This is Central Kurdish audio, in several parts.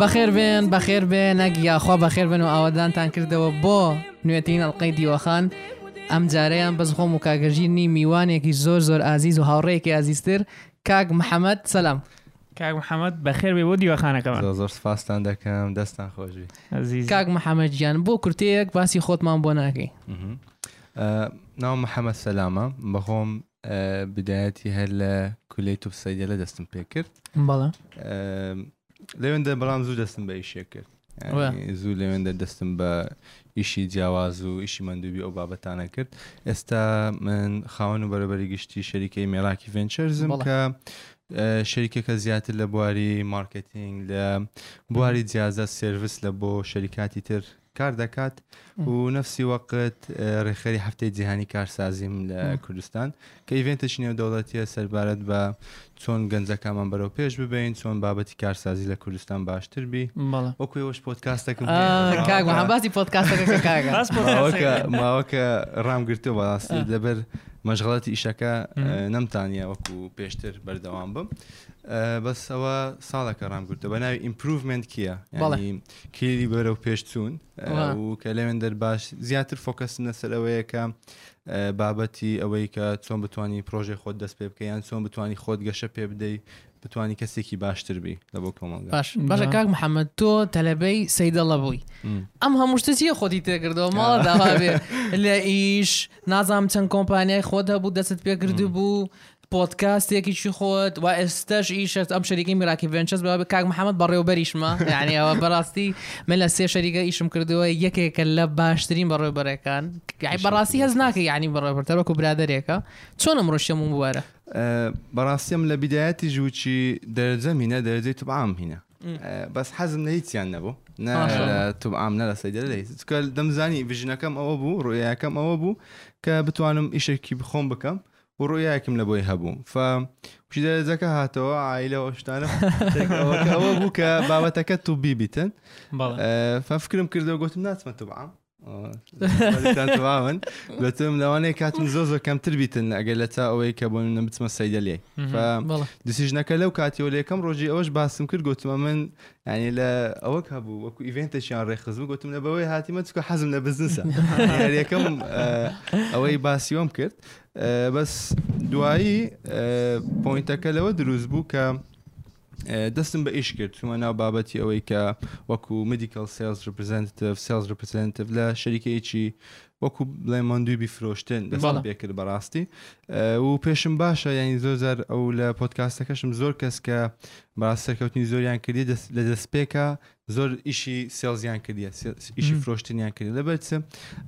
بەخێر بێن بەخێر بێ نەک یاخوا بەخێر بن و ئاوادانتان کردەوە بۆ نوێترین ئەڵلقەی دیوەخان ئەم جارەیان بەس خۆم و کاگەژیر نی میوانێکی زۆر زۆر ئازیز و هاوڕێکی ئازیزتر کاک محەممەد سەسلام کاک محەممەد بەخێر بێ بۆ دیوەخانەکەمان زۆر زۆر سپاستان دەکەم دەستان خۆشی ئەزیز کاک محەممەد گیان بۆ کورتەیەک باسی خۆتمان بۆ ناکەی مهم. ئە، ناو محەممەد سەلامە بەخۆم بدایەتی هەر لە کولەی توپ سەیدەلە دەستم پێ کرد بەڵێ لەوێندە بەڵام زوو دەستم بە ئیشێ کرد زوو لەوێندە دەستم بە ئیشی جیاواز و ئیشی مندوبی ئەو بابەتانە کرد ئێستا من خاوەن و بەرەبەری گشتی شەریکەی مێراکی ڤنچەرزم کە شەریکەکە زیاتر لە بواری مارکتینگ لە بواری جیازە سرویس لە بۆ شەریکاتی تر کار دەکات و نفسی وەقت ڕێکخەری هەفتەی جیهانی کارسازیم لە کوردستان کە ئیڤێنتش نێو دەوڵەتیە سەربارەت بە چۆن گەنجەکانمان بەرەو پێش ببین چۆن بابەتی کارسازی لە کوردستان باشتر بی وەکوێوەش پۆتکاستەکەم باسی ماوەکە ڕامگرتو بەڕاست دەبەر مەشغڵەتی ئیشەکە نەمتانە وەکو پێشتر بەردەوام بم بەسەوە ساڵەکە ڕامگرتو بە ناوی ئیمپروڤمنت کیە بەڵێ کلیلی بەرەو پێشچوون و کە لەوێندەر باش زیاتر فۆکەسن لەسەر ئەوەیە کە بابەتی ئەوەی کە چۆن بتانی پرۆژێ خۆت دەست پێ بکەیان چۆن بتانی خۆت گەشە پێ بدەیت بتانی کەسێکی باشتر بی لە بۆ کۆمەڵگا باش باشە کاک محەممەد تۆ تەلەبەی سەیدەڵە بووی ئەم هەموو شتە چیە خۆتی تێکردەوە ماڵە داوا بێ لە ئیش نازام چەند کۆمپانیای خۆت هەبوو دەست پێکردی بوو پۆدکاست یەکیی خۆت و ئێستش ئیش ئەم شەریکەی میراکی ڤێنچەس بە کاک محەممەد بەڕێوبەریشمە یعنی ئەوە بەڕاستی من لە سێ شەریکە ئیشم کردووە یەکێکە لە باشترین بەڕێوبەرەکان بەڕاستی هەز ناکە یعنی بەڕێبەرتە وەکو برادێکە چۆن ئەمڕۆشتە من بوارە بەڕاستیم لە بیدایەتی ژووچی دەرجە مینە دەرجەی توبعام هینە بەس حەزم لە هیچیان نەبوو توبعام نە لە سەیدە لە دەمزانی بژنەکەم ئەوە بوو ڕویەکەم ئەوە بوو کە بتوانم ئیشێکی بخۆم بکەم و ڕوئایەکم لە بۆی هەبوو ف وشی دەرەجەکە هاتەوە ئایلە ئەوشتانە ئەوە بوو کە بابەتەکە تو بیبیتن ففکرم کردەوە گوتم ناچمە تبعام من گوتم لەوانەیە کاتم زۆ زۆر کەمتر بیتن ئەگەر لە چا ئەوەی کە بۆن نە بچمە سەیدە لێ دیسیژنەکە لەو کاتیەوە لەکەم ڕۆژی ئەوش باسم کرد گوتمە من ینی لە ئەوە هەبوو وەکو ئیڤێنتێکیان ڕێخزم گوتم لە بەوەی هاتیمە چکە حەزم لە بزنسە یاریەکەم ئەوەی باسیۆم کرد بەس دوایی پۆینتەکە لەوە دروست بوو کە دەستم بە ئیش کرد چوومە ناو بابەتی ئەوەی کە وەکو مدیکل سلز ریپرزنتف سلز ریپرزنتف لە شەریکەیەکی وەکو بڵێ مندوی بیفرۆشتن دەستم پێ کرد بەڕاستی و پێشم باشە یعنی زۆر زار ئەو لە پۆتکاستەکەشم زۆر کەس کە باس سەرکەوتنی زۆریان کردی لە دەستپێکە زۆر ئیشی سێڵزیان کردە ئیشی فرۆشتنیان کرد لەبەر چ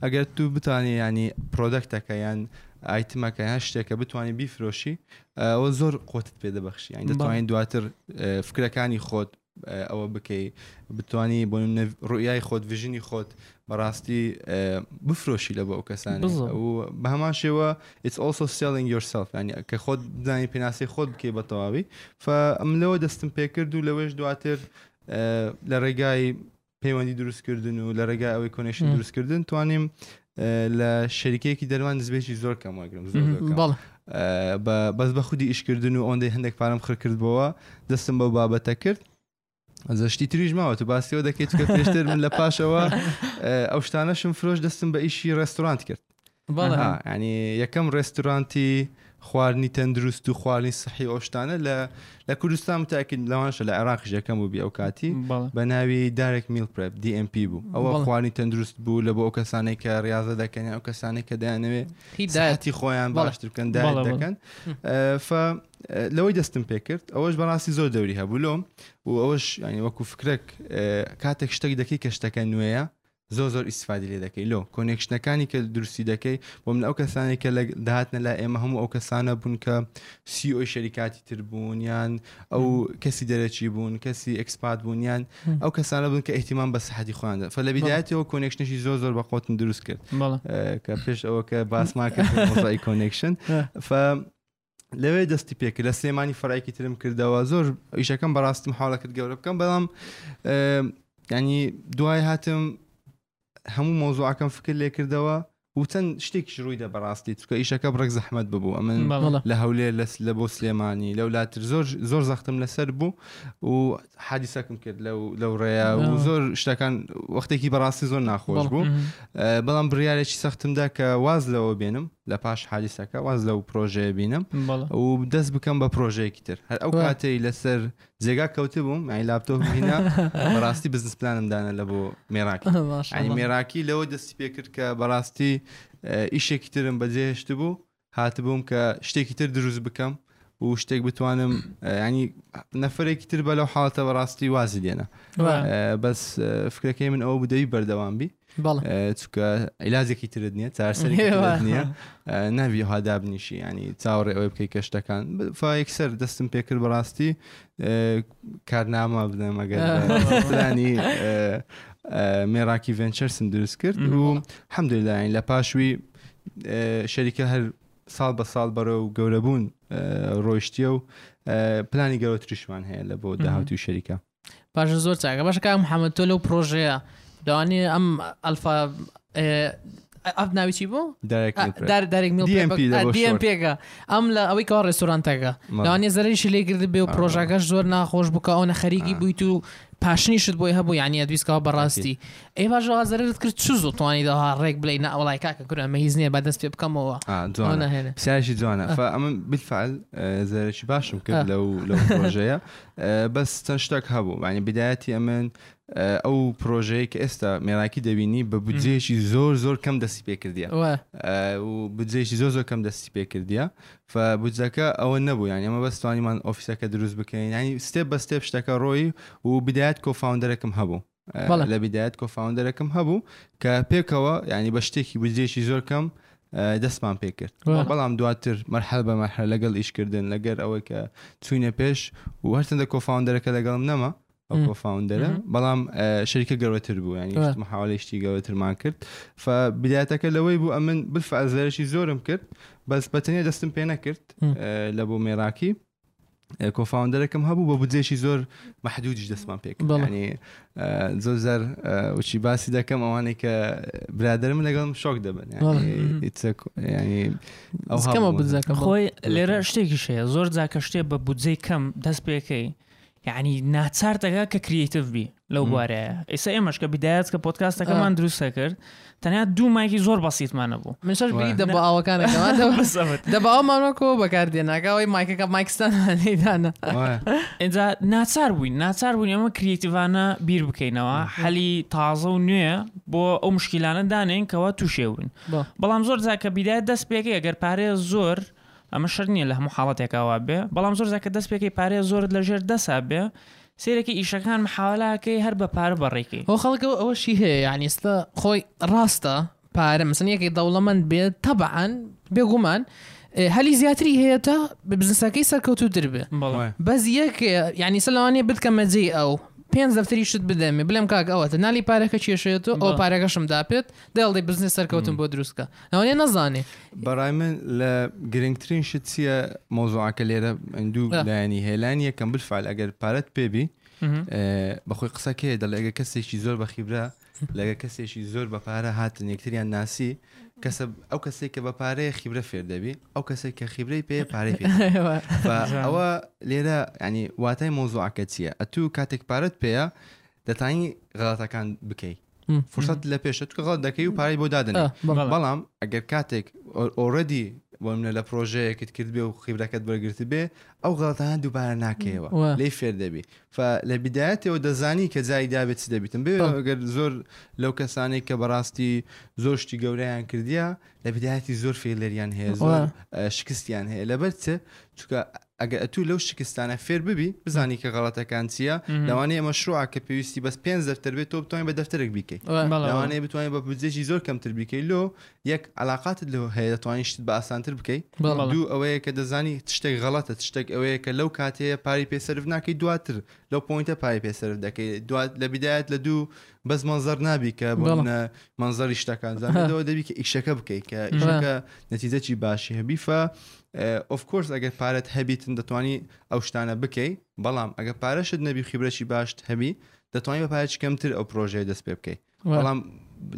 ئەگەر تو بتانی ینی پرۆدەکتەکە یان ئایتمەکە هە شتێکە بتانی بیفرۆشی ئەوە زۆر قوتت پێ دەبخشی یان دەتوانین دواتر فکرەکانی خۆت ئەوە بکەی بتانی بۆ ڕوئای خۆت ڤژنی خۆت بەڕاستی بفرۆشی لە بۆ ئەو کەسان بە هەمان شێوە ئیس ئۆسۆ سێڵنگ یۆرسەلف ینی کە خۆت دانی پێناسی خۆت بکەی بە تەواوی فەم لەوە دەستم پێکرد و لەوەش دواتر لە ڕێگای پەیوەندی دروستکردن و لە ڕێگای ئەوەی کۆنشن دروستکردن توانیم لە شەریکەیەکی دەروان دزبێکی زۆر کەم وەگرم بەس بە خودی ئیشکردن و ئەوەندەی هەندێک پارم خڕکردبەوە دەستم بەو بابەتە کرد زەشتی تریش ماوە تو باسیەوە دەکەیت پێشتر من لە پاشەوە ئەو شتانەشم فرۆش دەستم بە ئیشی ڕێستورانت کرد ئەها ینی یەکەم ڕێستورانتی خواردنی تەندروست و خواردنی سحی ئۆشتانە لە لە کوردستان متاکرد لەوانشە لە عێراقش یەکەم بوو بی ئەو کاتی بە ناوی دارێک میل پرپ DMP بوو ئەوە خوانی تەندروست بوو لە بۆ ئەو کەسانێک کە ڕاضە دەکەن ئەو کەسانێک کە دایانەوێت خیداەتی خۆیان باشترکەن دا دەکەن لەوەی دەستم پێکرد ئەوەش بەڕاستی زۆر دەوری هەبوو لۆم و ئەوش ینی وەکو فکرێک کاتێک شتێک دەکەی کە شتەکە نوێیە زۆر زۆر ئیستفادی لێ دەکەی لۆ کۆنێکشنەکانی کە دروستی دەکەی بۆ من ئەو کەسانی کە لە داهاتنە لا ئێمە هەموو ئەو کەسانە بوون کە سی ئەوی شەریکاتی تر بوونیان ئەو کەسی دەرەکی بوون کەسی ئەکسپات بوونیان ئەو کەسانە بن کە ئەحتیمان بە سەحدی خوۆیاندا فە لە بیداەتەوە کۆنێکشنشی زۆر زۆر بە قوتن دروست کرد کە پێش ئەوە کە باسمان کرد کۆنێکشن فە لەوێ دەستی پێکرد لە سلێمانی فڕایکی ترم کردەوە زۆر ئیشەکەم بەڕاستم حاڵە کرد گەورە بکەم بەڵام ینی دوای هاتم هەموو مۆزوعەکەم فکر لێ کردەوە و چەند شتێکش ڕوویدا بەڕاستی چکە ئیشەکە بڕێک زەحمت ببوو ئەمن لە هەولێر لە لە بۆ سلێمانی لەولاتر زۆر زۆر زەختم لەسەر بوو و حادیسەکم کرد لەو ڕێیا و زۆر شتەکان وەختێکی بەڕاستی زۆر ناخۆش بوو بەڵام بڕارێکی سەختمدا کە واز لەوە بێنم لە پاش حادیسەکە واز لەو پرۆژەیە بینم و دەست بکەم بە پرۆژەیەکی تر هەر ئەو کاتەی لەسەر جێگا کەوتی بووم ئەی لاپتۆ بینە بەڕاستی بزنس پلانم دانە لە بۆ مێراکی مێراکی لەوە دەستی پێکرد کە بەڕاستی ئیشێکی ترم بەجێهێشت بوو هاتبووم کە شتێکی تر دروست بکەم و شتێک بتوانم ینی نەفرێکی تر بە لەو حاڵەتە بەڕاستی وازی لێنە بەس فکرەکەی من ئەو بدەوی بەردەوام بی چکە عیلازێکی ترت نییە چارسەری نییە ناوی هادابنیشی ینی چاوەڕێ ئەوەی بکەی کەشتەکان فایەک سەر دەستم پێکرد بەڕاستی کارنامە بدەمەگەرانی مێراکی ڤێنچەرسم دروست کرد و حەمدولاین لە پاشوی شەریکە هەر ساڵ بە ساڵ بەرە و گەورەبوون ڕۆیشتە و پلانی گەورەتریشمان هەیە لە بۆ داهاتوی شەریکە باش زۆر چاکە باشەکە محەممەد تۆ لەو پرۆژەیە داوانێ ئەم ئەلفا ئەف ناویی بۆ پێگە ئەم لە ئەوەی کەوا ڕێستورانتەکە لەوانێ زەرشی لێ گرد بێ و پرۆژاگەش زۆر ناخۆش بکە ئەوە نەخەریکی بوویت و پاشنیشت بۆی هەبوو یانە دویستکەوە بەڕاستی ئەی باش ئەوە زەرەرت کرد چ زۆ توانیت ئەوها ڕێک بلەی نا وەڵای کاکە کورە ئەمە هیچ نییە با دەست پێ بکەمەوە ئا، ئەوە جوانە ناهێنێ سیاشی جوانە فا ئەمن بالفعل اه، زەرەکی باشم کرد اه. لەو لەو پرۆژەیە اه، بەس چەند شتێک هەبوو یعنی بدایەتی ئەمن اه، ئەو پرۆژەیە کە ئێستا مێراکی دەبینی بە بودجەیەکی زۆر زۆر کەم دەستی پێ کردیە وە اه، و بودجەیەکی زۆر زۆر کەم دەستی پێ کردیە فبودجەکە ئەوە نەبوو یعنی ئەمە بەس توانیمان ئۆفیسەکە دروست بکەین یعنی ستێپ بە ستێپ شتەکە ڕۆیی و بدایەت کۆفاوندەرێکم هەبوو لە بیدایەت کۆفاوندەرەکەم هەبوو کە پێکەوە ینی بە شتێکی بجێکی زۆر کەم دەستمان پێ کرد بەڵام دواتر مەرحەل بە مەرحە لەگەڵ ئیشکردن لەگەر ئەوەی کە چوینە پێش و هەرچەندە کۆفاوندەرەکە لەگەڵم نەما ئەو کۆفاوندەرە بەڵام شەریکە گەورەتر بوو ینی محاولێشتی گەورەترمان کرد فبداتەکە لەوەی بوو ئەمن بفعزەرشی زۆرم کرد بەس بەتەنیا دەستم پێ نەکرد لە بۆ مێراکی کۆفاوندەرەکەم هەبوو بە بودجێکی زۆر محدودیش دەستمان پێک زۆر زار وچی باسی دەکەم ئەوانەی کە برادرم لەگەڵم شۆک دەبن ئەوکەمە بزەکە خۆی لێرە شتێکی شەیە زۆر جاکە شتێ بە بودجەی کەم دەست پێەکەی یەعنی ناچار دەکا کە کریتیڤ بی لەو بوارەیە ئیسا ئێمەش کە بدایەت کە پۆتکاستەکەمان دروستە کرد تەنیا دوو مایکی زۆر بەسیتمانە بوو منشش بی دە بە ئاوەکانە دە بە ئەومانۆکۆ بەکاردێ ناگاوەی مایکەکە مایکستان هەدانە ئێجا ناچار بووین ناچار بوون ئەمە کریتیڤانە بیر بکەینەوە حەلی تازە و نوێ بۆ ئەو مشکیلانە دانێن کەەوە تووشێ بوون بەڵام زۆر زاکە بیدایە دەست پێکەکە گەر پارێ زۆر ئەمە شەرت نیە لە هەموو حاڵەتێکا وابێ بەڵام زۆر جار کە دەست پێکەی پارەیە زۆرت لە ژێر دەسا بێ سەیرەکی ئیشەکان محاوەلا کەی هەر بە پارە بەڕێکەی هۆ خەڵکە و ئەوەشی هەیە یعنی ستە خۆی ڕاستە پارە مەسەن یەکی دەوڵەمەند بێت تەبعەن بێگومان هەلی زیاتری هەیە تا بزنسەکەی سەرکەوتو دربێ بەس یەک یعنی سە لەوانێ بتکە مەجێی ئەو پێنج دەفتری شت بدەمێ بلێم کاک ئەوەتە نالی پارەکە کێشێت و ئەو پارەکەشم داپێت دەڵی بزنس سەرکەوتم بۆ دروستکە ئەوانێ نەزانێ بەڕای من لە گرنگترین شت چییە مۆزوعەکە لێرە دوو لایەنی هێلان یەکەم بلفال ئەگەر پارەت پێبی بەخۆی قسەکەی دەڵێگە کەسێکی زۆر بە خیبرا لەگە کەسێکی زۆر بە پارە هاتن یەکتریان ناسی کەسە ئەو کەسێک کە بە پارەیە خیبرە فێر دەبی ئەو کەسێک کە خیبرەی پێ پارەی پێ ئەوە لێرە ینی واتای مۆزوعەکە چییە ئەتوو کاتێک پارەت پێەیە دەتانی غڵاتەکان بکەیت فرسەت لە پێشە تو غڵت دەکەی و پارەی بۆ دادن بەڵام ئەگەر کاتێک ئۆرەدی بۆ منە لە پرۆژەیەکت کرد بێ و خیبرەکەت بەرگرت بێ ئەو غڵتانە دووبارە ناکەیەوە لی فێر دەبی لە بدایەتەوە دەزانی کە جاری دابێت چی دەبیتم بێگەر زۆر لەو کەسانێک کە بەڕاستی زۆر شتی گەوریان کردیا لە بدایەتی زۆر فێلەریان هەیە زۆر شکستیان هەیە لەبەر چ چکە ئەگەر ئەتوو لەو شکستانە فێر ببی بزانی کە غەڵەتەکان چییە لەوانەیە مەشروعە کە پێویستی بەس پێنج دەفتەر بێت تۆ بتوانین بە دەفتەرێک بیکەیت لەوانەیە بتوانین بە بودجێکی زۆر کەمتر بیکەیت لۆ یەک علااقاتت لەو هەیە دەتوانین شت بە ئاسانتر بکەیت دوو ئەوەیە کە دەزانی شتێک غەڵەتە شتێک ئەوەیە کە لەو کاتەیە پاری پێسەرف ناکەی دواتر لەو پوینتە پای پێسەرف دەکەیت دوات لە بدایەت لە دوو بەس مەنزەر نابی کە بەڵێ. بۆنە مەنزەری شتەکان زانەوە دەبی کە ئیشەکە بکەیت کە ئیشەکە نەتیجەکی باشی هەبی فە ئۆفکۆرس ئەگەر پارەت هەبیتن دەتوانی ئەو شتانە بکەیت بەڵام ئەگە پارەشت نەبی خیبرەکی باشت هەبی دەتوانانی بە پارێکی کەمتر ئەو پرۆژەیە دەست پێ بکەیت بەڵام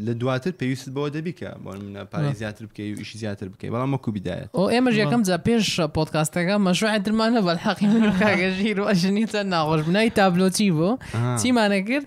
لە دواتر پێویست بەوە دەبی کە بۆ منە پارەی زیاتر بکەی و ئیش زیاتر بکەی بەڵام وەکو بدایەت ئەو ئێمە یەکەم جا پێش پۆتکاستەکە مەشروعی درمانە بەڵحەقی من و کاگەژیر و ئەژنیتە ناوەش بنای تابلۆچی بۆ آه. چیمانە کرد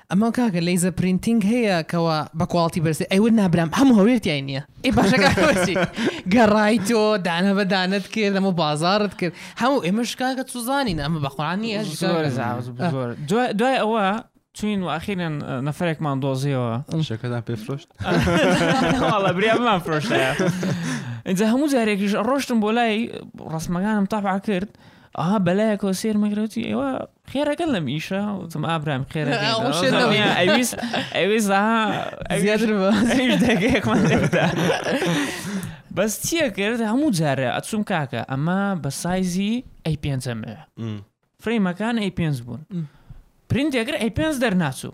ئەمە کاکە لەیزە پرینتینگ هەیە کەوا بە کواڵتی بەرزی ئەیوت نا برام هەموو هەولێر تیای نییە ئەی باشە کاکە بەچی گەڕای تۆ دانە بە دانەت کرد هەموو بازاڕت کرد هەموو ئێمەش کاکە سوزانین ئەمە بە قورعان نییە هەرچی زۆر کاکە. زاوز زۆر دوای دوای ئەوە چوین و ئەخیرن نەفرێکمان دۆزیەوە شەکەتان پێ فرۆشت واڵە بریابمان فرۆشتایە اینجا هەموو جارێکیش ڕۆشتم بۆ لای ڕسمەکانم تاپع کرد ئا بەلایەکەوە سێر مەگرەوتی ئێوە خێرەکە لەم ئیشە وتم ئابراهیم خێرەکە ئەو شێت نەبوو. دڵنیا ئەویست ئەویست ها زیاتر بە ئەویش دەگەیەکمان لێدا. بەس چییە کرد هەموو جارە ئەچوم کاکە ئەمە بە سایزی ئەی پێنجەمەوێ م. فرەیمەکان ئەی پێنج بوون م. پرینتێکر ئەی پێنج دەرناچوو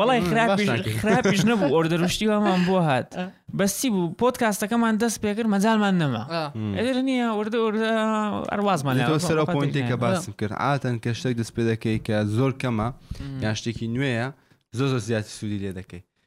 وڵی خراپیش نەبوو ئۆردەروشتی وامان بۆ هات بەسی بوو پۆت کاستەکەمان دەست پێکرد مەجالمان نەما ئەدر نییە وردە وردە ئەروازمان سەر پۆینتێکە باسم کرد ئاتەن کە شتێک دەست پێ دەکەی کە زۆر کەمە یان شتێکی نوێیە زۆر زۆر زیاتی سوودی لێ دەکەی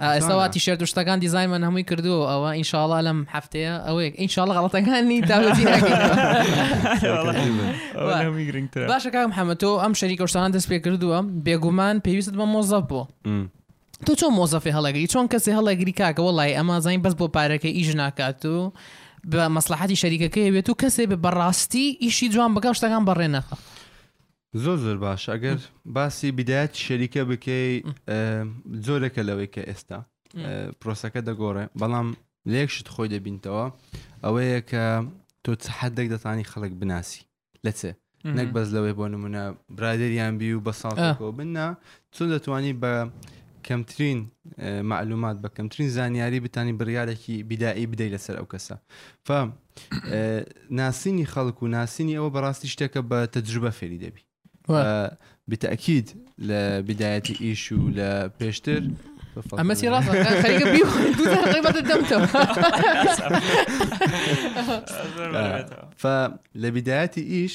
ئێستا وا تیشێرت و شتەکان دیزاینمان هەمووی کردووە ئەوە ئینشاڵا لەم هەفتەیە ئەوەیەک ئینشاڵە غەڵەتەکانی داوەتی باشە کاک محەممەد تۆ ئەم شەری کۆشتان دەست پێ کردووە بێگومان پێویست بە مۆزەف بوو تۆ چۆن مۆزەفی هەڵەگری چۆن کەسی هەڵەگری کاکە وڵی ئەمازین بەس بۆ پارەکە ئیش ناکات و بە مەسلحەتی شەریکەکەی بێت و کەسێ بە بەڕاستی ئیشی جوان بەگەڵ شتەکان بەڕێنەخە زۆر زۆر باشە ئەگەر باسی بیدایەتی شەریکە بکەی زۆرێکە لەوەی کە ئێستا پرۆسەکە دەگۆڕێ بەڵام لێکشت خۆی دەبینتەوە ئەوەیە کە تۆ چ حدێک دەتانی خەڵک بناسی لە چێ نەک بەس لەوەی بۆ نمونە برادریان بی و بە ساڵەوە بننا چون دەتوانی بە کەمترین معلومات بە کەمترین زانیاری بتانی بڕیارێکی بیدایی بدەی لەسەر ئەو کەسە فە ناسینی خەڵک و ناسینی ئەوە بەڕاستی شتێکە بە تەجروبە فێری دەبی بتەکیید لە بدایەتی ئیش و لە پێشتر ئەمە لە بدایەتی ئیش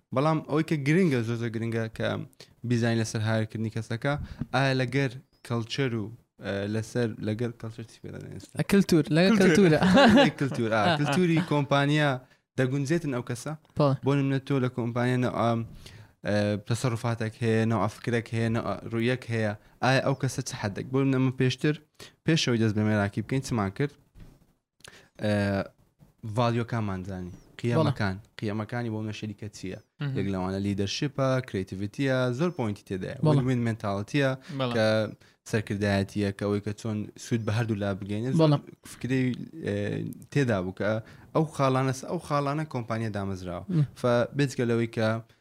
بەڵام ئەوەی کە گرنگە زۆر زۆر گرنگە کە بیزانین لەسەر هایرکردنی کەسەکە ئایا لەگەر کەلچەر و لەسەر لەگەر کەلچەر چی پێ دەڵێن ئێستا؟ کلتور لە کلتور. کلتورە کلتور ئا، کلتوری کۆمپانیا دەگونجێتن ئەو کەسە بەڵێ. بۆ نمونە تۆ لە کۆمپانیا نەوە تەسەڕفاتێک هەیە نەوە فکرێک هەیە نەوە ڕویەک هەیە ئایا ئەو کەسە چ حدێک بۆ نمونە من پێشتر پێشەوەی دەست بە مێراکی بکەین چمان کرد ڤالیۆکانمان زانی قیەمەکان قیەمەکانی بۆ مەشەریکە چییە یەک لەوانە لیدەرشیپە کرێتیڤتیە زۆر پوینتی تێدای وین منتاڵەتە کە سەرکردایەتیە کە ئەوەی کە چۆن سوود بە هەردوو لا بگەینە فکری تێدا بوو کە ئەو خاڵانە ئەو خاڵانە کۆمپانیا دامەزراوە بێجگە لەوەی کە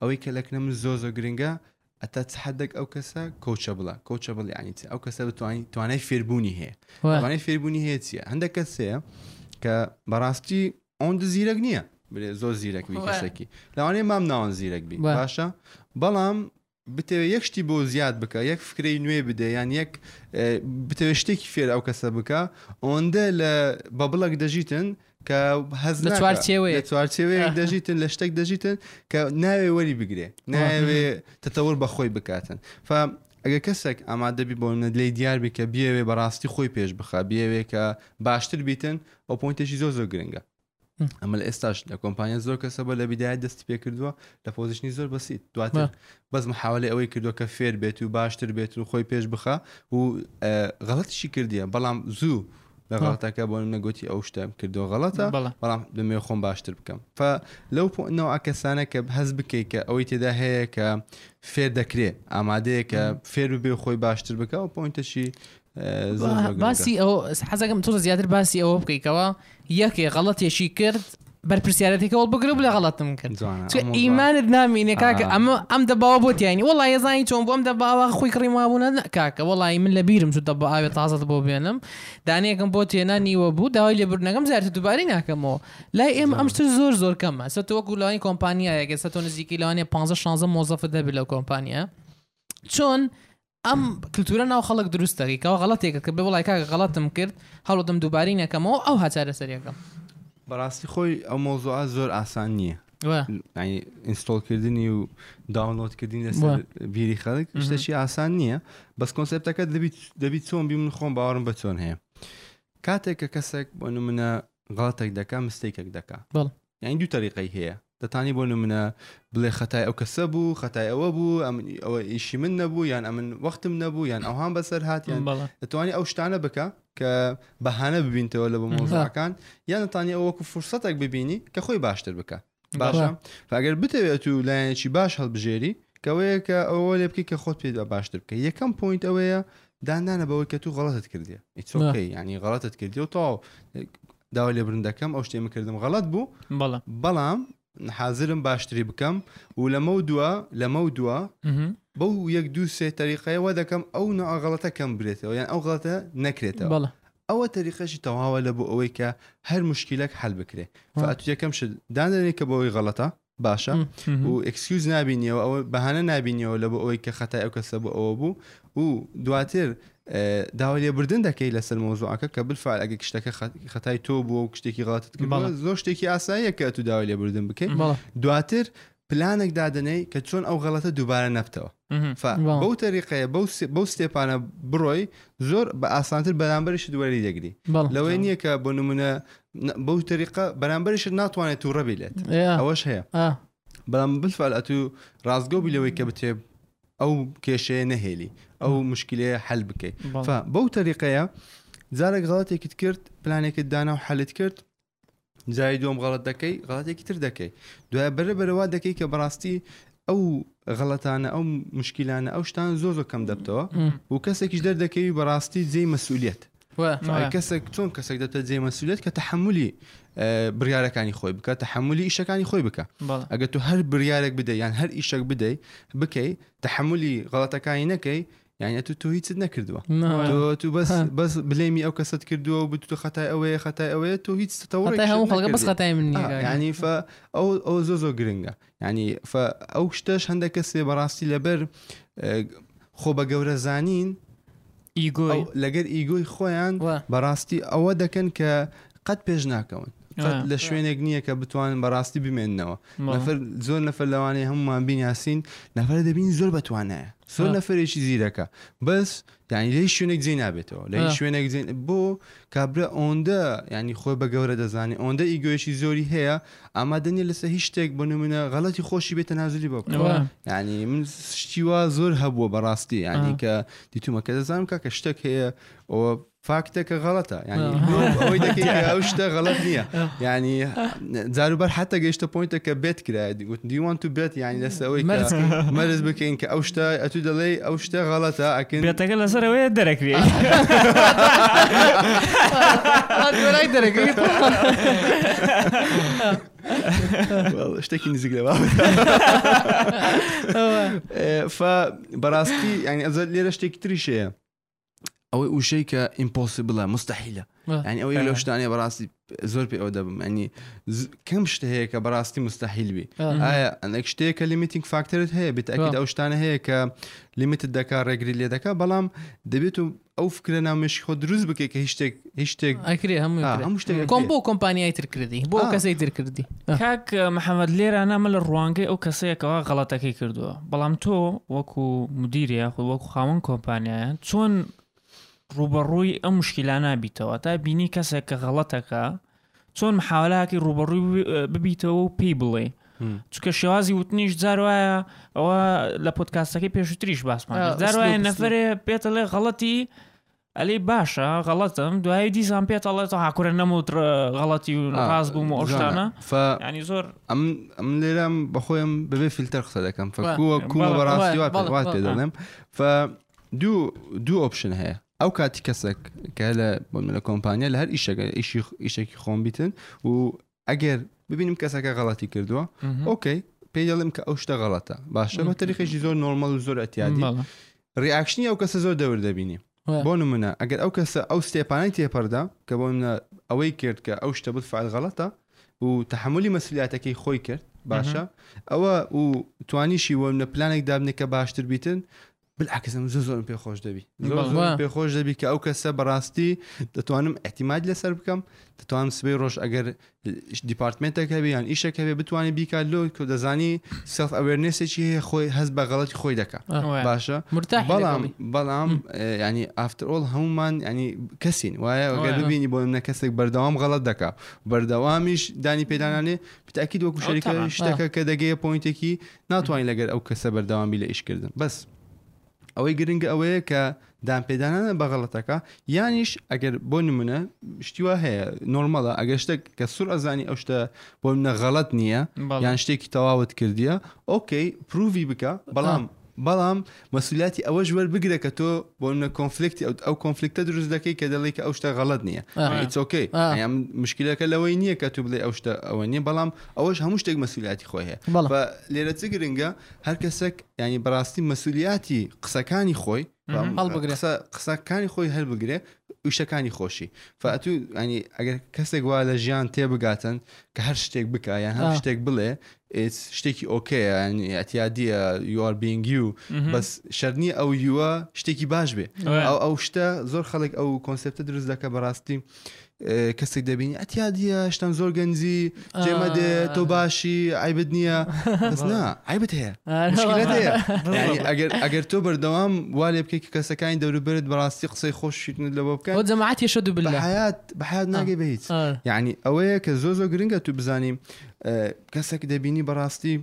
ئەوەی کە لەکنە من زۆر زۆر گرنگە ئەتا چ حدەک ئەو کەسە کۆچە بڵە کۆچە بڵی عنی چ ئەو کەسە بتوانانی توانای فێربوونی هەیە توانای فێربوونی هەیە چیە هەندێک کەس هەیە کە بەڕاستی ئۆند زیرەک نییە بێ زۆر زیرەک کەسێکی لەوانەیە مام ناوان زیرەک بی باشە بەڵام بتەوێت یەک شتی بۆ زیاد بکە یەک فکرەی نوێ بدە یان یەک بتەوێت شتێکی فێر ئەو کەسە بکە ئۆندە لە بەبڵک دەژیتن کە هەز لە چوارچێوەیە. لە چوارچێوەیەک دەژیتن لە شتێک دەژیتن کە ناوێ وەری بگرێ ناوێ تەتەور بە خۆی بکاتن فا ئەگە کەسێک ئامادەبی بۆ منە لێ دیاربی کە بیاوێ بەڕاستی خۆی پێش بخە بیاوێ کە باشتر بیتن ئەو پوینتێکی زۆر زۆر گرنگە ئەمە لە ئێستاش لە کۆمپانیا زۆر کەسە بە لە بیدایە دەستی پێ کردووە لە پۆزیشنی زۆر بەسییت دواتر بەس محاولە ئەوەی کردووە کە فێر بێت و باشتر بێت و خۆی پێش بخە و غەڵەتشی کردیە بەڵام زوو لە غڵەتەکە بۆ منە گوتی ئەو شتم کردو غڵەتە بەڵام دەمێ خۆم باشتر بکەم ف لەو پۆنەوە کەسانە کە هەز بکەیت کە ئەوەی تێدا هەیە کە فێر دەکرێت ئامادەیە کە فێر ببێ خۆی باشتر بکە و پۆینتەشی باسی ئەو حەزەکەم تۆ زیاتر باسی ئەوە بکەیتەوە یەکێ غەڵەتێکی کرد بەرپرسیارەتەکە هەڵبگرە و بڵێ غەڵەتم کرد جوانە چ ئەم وڵا. ئیمانت نامینێ کاکە آه. ئەمە ئەم دەباوە بۆ تیانی وەڵی ێزانی چۆن بۆم دەباوە خوی کڕی مابووە نە کاکە وەڵی من لە بیرم چوو دەبە ئاوێ تازەت بۆ بێنم دانەیەکم بۆ تێنا نیوە بوو داوای لێبوردنەکەم زیاتر دووبارەی ناکەمەوە لای ئێمە ئەم شتە زۆر زۆر کەمە سە تۆ وەکو لانی کۆمپانیایەکە سە تۆ نزیکی لانێ 15 16 مۆزەفت دەبێت لەو کۆمپانیا چۆن ئەم کللتورە ناو خەڵک دروست دەکەی کەەوە غڵەتێکە کە بێ وڵای کاکە غڵەتم کرد هەڵدەم دووباری نەکەمەوە ئەو هاچارە سەرەکەم بەڕاستی خۆی ئەو مۆزوع زۆر ئاسان نییە ئینستۆلکردنی و داونلۆدکردنی لەسەر بیری خەڵک شتەشی ئاسان نییە بەس کۆنسپتەکە دەبی چۆن بیم خۆم باوەڕم بە چۆن هەیە کاتێک کە کەسێک بۆ نمونە غڵاتێک دەکە مستێکێک دەکە یانی دوو تەریقەی هەیە دەتانی بۆ نمونە بڵێ خەتای ئەو کەسە بوو خەتای ئەوە بوو ئەم ئەوە ئیشی من نەبوو یان ئەمن وەختم نەبوو یان ئەوهام بەسەر هااتیان دەتوانانی ئەو شتانە بکە کە بەهانە ببینتەوە لە بە مۆزاکان یان دەتانی ئەوەکو فرسەتێک ببینی کە خۆی باشتر بکە باشە فگەر بتەوێت و لایەنێکی باش هەڵبژێری کەوەیە کە ئەوە لێ بکەی کە خۆت پێ باشتر بکە یەکەم پوینت ئەوەیە دانانە بەوەی کە تو غڵەتت کردی ئیتۆکەی ینی غڵەتت کردی و تاو داوای لێبرن دەکەم ئەو شتێ من کردم غەڵەت بوو بەڵام بەڵام حازرم باشتری بکەم و لەمە و دووە لەمە و دووە مهم. بەو یەک دوو سێ تەریقەیەوە دەکەم ئەو نوع غەڵەتە کەم برێتەوە یان ئەو غەڵەتە نەکرێتەوە بەڵێ ئەوە تەریقەشی تەواوە لە بۆ ئەوەی کە هەر مشکلەک حل بکرێ مم. فاتو یەکەم شت دانێنی کە بەوەی غەڵەتە باشە و ئەکسکیوز نبینیەوە ئەوە بەهانە نبینیەوە لە بۆ ئەوەی کە خەتای ئەو کەسە بۆ ئەوە بوو و دواتر داوا لێبردن دەکەی لەسەر مۆزوعەکە کە بلفعل ئەگە شتەکە خەتای تۆ بووە و شتێکی غڵاتت کرد زۆر شتێکی ئاساییە کە تو داوا لێبردن بکەیت دواتر پلانێک دادنەی کە چۆن ئەو غەڵەتە دووبارە نەبتەوە بەو تەریقەیە بەو ستێپانە بڕۆی زۆر بە ئاسانتر بەرامبەرش دووەری دەگری لەوەی نییە کە بۆ نمونە بەو تەریقە بەرامبەریشت ناتوانێت تووڕە بیلێت ئەوەش هەیە بەڵام بفعل ئەتو ڕازگە بی لەوەی کە بتێ ئەو کێشەیە نەهێلی ئەو مشکلەیە حل بکەیت بەو تەریقەیە جارێک غڵاتێکت کرد پلانێکت دانا و حلت کرد جای دوم غڵت دەکەی غڵاتێکی تر دەکەی دوای بەرە بەرەوە دەکەی کە بەڕاستی ئەو غەڵەتانە ئەو مشکیلانە ئەو شتان زۆر زۆر کەم دەبتەوە و کەسێکیش دەردەکەوی بەڕاستی جێی مەسوولیت کەسێک چۆن کەسێک دەتە جێ مەسوولێت کە تحملی بڕارەکانی خۆی بکە تحملی ئیشەکانی خۆی بکە ئەگە تو هەر بڕارێک بدە یان هەر ئیشەک بدەیت بکەی تحملی غڵەتەکانی نەکەی یعنی تو تو هیچت نەکردووە تو بەس بەس بلێمی ئەو کەست کردووە و بتو خەتای ئەوەیە خەتای ئەوەیە تو هیچ تەوەڕی هەموو خەڵگە بەس خەتای من ینی ئەو ئەو زۆ زۆ گرنگە یعنی ئەو شتەش هەندە کەسێ بەڕاستی لەبەر خۆ بە گەورە زانین ئیگۆی لەگەر ئیگۆی خۆیان بەڕاستی ئەوە دەکەن کە قەت پێش ناکەون لە شوێنێک نییە کە بتوانن بەڕاستی بمێنەوە نەفر زۆر نەفر لەوانەیە هەمومان بیناسین نەفر دەبین زۆر بەتوانایە زۆر نەفرێکی زیرەکە بەس یعنی لە هیچ شوێنێک جێ نابێتەوە لە هیچ شوێنێک جێ بۆ کابرا ئەوەندە ینی خۆی بە گەورە دەزانانی ئەوەندە ئیگۆیشی زۆری هەیە ئامادەنیە لەسەر هیچ شتێک بۆ نمونە غەڵەتی خۆشی بێتە نازلی بۆ ینی من شتی وا زۆر هەبووە بەڕاستی ینی کە دیتومە کە دەزانم کە کە شتێک هەیە ئەوە فاکتەکە غەڵەتە ینی ئەوەی دەکەی ئەو شتە غەڵەت نییە ینی جارو بەر حتا گەیشتە پوینتە کە بێت کرایە دیگوت دیوان تو بێت یعنی لەسەر ئەوەی مەرز بکەین کە ئەو شتە ئەتو دەڵێ ئەو شتە غەڵەتە ئەکەن بێتەکە لەسەر ئەوەیە دەرەکرێ دەرەکرێت شتێکی نزیک لە بەڕاستی ینی ئەزە لێرە شتێکی تریشەیە ئەوەی وشەی کە ئیمپۆسیبلە مستحیلە ینی ئەوەی لەو شتانێ بەڕاستی زۆر پێ ئەو دەبم ئەنی کەم شت هەیە کە بەڕاستی مستحیل بی ئایا ئەنێک شتەیە کە لیمیتنگ فاکتەرت هەیە بێت ئەکیت ئەو شتانە هەیە کە لیمیتت دەکا ڕێگری لێ دەکا بەڵام دەبێت و ئەو فکرە ناومێشی خۆ دروست بکەیت کە هیچ شتێک هیچ شتێک ئەکرێ هەموو ئا، کرێ. هەموو شتێک کۆم ئەکرێ. بۆ کۆمپانیای تر کردی بۆ آه. کەسەی تر کردی آه. کاک محەممەد لێرانە من لە ڕوانگەی ئەو کەسەیەکەوە غەڵەتەکەی کردووە بەڵام تۆ وەکو مدیری یاخود وەکو خاوەن کۆمپانیایە چۆن ڕوبەڕووی ئەم مشکیلا نابیتەوە تا بینی کەسێک کە غەڵەتەکە چۆن محاولاکی ڕوبەڕووی ببی- ببیتەوە و پێی بڵێ هم. چکە شێوازی وتنیش جار وایە ئەوە لە پۆتکاستەکەی پێشووتریش باسمان آه، کرد. جار وایە ئوسلوب، ئوسلوب. نەفرێ پێتەڵێ غەڵەتی ئەلێی باشە غەڵەتم دوایی دیزان پێت ئەڵێت ها کورە نەموت غەڵەتی و ڕاز بووم ئەو شتانە ینی زۆر ئەم ئەم لێرام بەخۆم بەبێ فیلتەر قسە دەکەم فکووە کووە بەڕاستی وات پێ دەڵێم ف دوو دوو ئۆپشن هەیە ئەو کاتی کەسێک کە لە لە کۆمپانیا لە هەر ئیشەکە ئیشێکی خۆم بیتن و ئەگەر ببینم کەسەکە غەڵەتی کردووە ئۆکەی پێ دەڵێم کە ئەو شتە غەڵەتە باشە بە تەریخێکی زۆر نۆرمەل و زۆر ئەتیادی ریاکشنی ئەو کەسە زۆر دەور دەبینی بۆ نمونە ئەگەر ئەو کەسە ئەو ستێپانەی تێپەردا کە بۆ منە ئەوەی کرد کە ئەو شتە بفعل غەڵەتە و تحملی مەسلیاتەکەی خۆی کرد باشە ئەوە و توانیشی وە منە پلانێک دابنێ کە باشتر بیتن بلعکس ئەم زۆ زۆرم پێ خۆش دەبی پێ خۆش دەبی کە ئەو کەسە بەڕاستی دەتوانم ئەتیماد لەسەر بکەم دەتوانم سبەی ڕۆژ ئەگەر دیپارتمنتێک هەبێ یان ئیشێک هەبێ بتوانێت بیکات لۆ کە دەزانی سەف ئەوێرنێسێکی هەیە خۆی هەست بە غەڵەتی خۆی دەکات باشە بەڵام بەڵام ینی ئافترۆڵ هەمومان ینی کەسین وایە ئەگەر ببینی بۆ منە کەسێک بەردەوام غەڵت دەکات بەردەوامیش دانی پێدانانێ پتاکی دۆکو شەریکە شتەکە کە دەگەیە پوینتێکی ناتوانی لەگەر ئەو کەسە بەردەوام بی لە ئیش کردن بەس ئەوەی گرنگە ئەوەیە کە دانپێدانانە بە غەڵەتەکە یانیش ئەگەر بۆ نمونە شتیوا هەیە نۆرمەڵە ئەگەر شتێک کە سوور ئەزانی ئەو شتە بۆ منە غەڵەت نییە یان شتێکی تەواوت کردیە ئۆکەی پروڤی بکە بەڵام بەڵام مەسولیاتی ئەوەش وەربگرە کە تۆ بۆ منە کۆنفلکتی ئەو کۆنفلکتە دروست دەکەی کە دەڵی کە ئەو شتە غەڵت نییە چۆکەی یان مشکلەکە لەوەی نییە کە تو بڵێ ئەو شتە ئەوە نییە بەڵام ئەوەش هەموو شتێک مەسولیاتی خۆی هەیە لێرە چ گرنگە هەر کەسێک ینی بەڕاستی مەسولیاتی قسەکانی خۆی قسەکانی خۆی هەر بگرێ وشەکانی خۆشی فاتو ینی ئەگەر کەسێک وا لە ژیان تێبگاتن کە هەر شتێک بکە یان هەر شتێک بڵێ ئیتس شتێکی ئۆکەیە یعنی ئەتیادیە یو ئار بینگ یو مهم. بەس شەر نییە ئەو یووە شتێکی باش بێ ئەوە. ئەو ئەو شتە زۆر خەڵک ئەو کۆنسپتە دروست دەکە بەڕاستی اه، کەسێک دەبینی ئەتیادیە شتان زۆر گەنجی جێمە دێ آه. تۆ باشی عیبت نییە بەس نا عیبت هەیە آه، مشکلات والله. هەیە بالضبط. یعنی ئەگەر ئەگەر تۆ بەردەوام وا لێ بکەی کە کەسەکانی دەوروبەرت بەڕاستی قسەی خۆش شیتنت لەوە ئەو بکەن جەماعەت یەشەدو بالله بەحیات بەحیات ناگەی بە هیچ آه. یعنی ئەوەیە کە زۆ زۆ گرنگە تو بزانیم کەسێک دەبینی بەڕاستی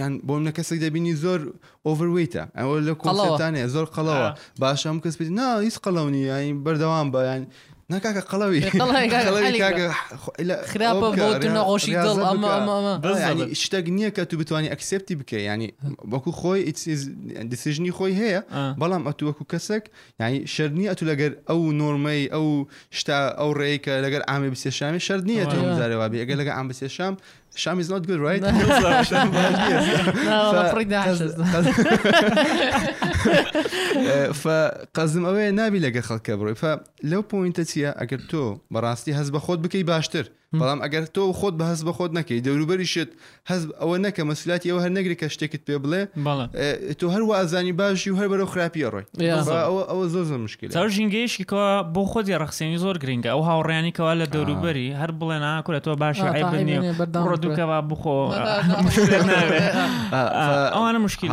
یان بۆ منە کەسێک دەبینی زۆر ئۆڤرویتە ئەوە لە کۆڵەوەتانێ زۆر قەڵەوە باشە ئەم کەس پێ نا هیچ قەڵەونی یانی بەردەوام بە یان ناکاکە قەڵەوی شتێک نییە کە تو بتوانانی ئەکسپتی بکە ینی وەکو خۆی دیسیژنی خۆی هەیە بەڵام ئەتو وەکو کەسێک یعنی شەرت نییە ئەتوو لەگەر ئەو نۆرمەی ئەو شتا ئەو ڕێی کە لەگەر ئامێ بسێ شامی شەرت نییە تۆ آره. زارێ وابی ئەگەر لەگە ئام بسێ شام شام is not good right قەزم ئەوەیە نابی لەگە خەڵکە بڕۆی لەو پوینتە چییە ئەگەر تۆ بەڕاستی هەز بە خۆت بکەی باشتر بەڵام ئەگەر تۆ خۆت بە هەست بە خۆت نەکەی دەوروبەریشت هەز ئەوە نەکە مەسلاتی ئەوە هەر نەگری کە شتێکت پێ بڵێ تۆ هەر وازانی باشی و هەر بەرەو خراپیە ڕۆی ئەوە زۆر زۆر مشکل زۆر ژینگەیشکەوە بۆ خۆت یە ڕخسێنی زۆر گرنگە ئەو هاوڕێنی کەوا لە دەوروبەری هەر بڵێ ناکرە تۆ باشە ڕۆ دووکەوا بخۆ ئەوانە مشکل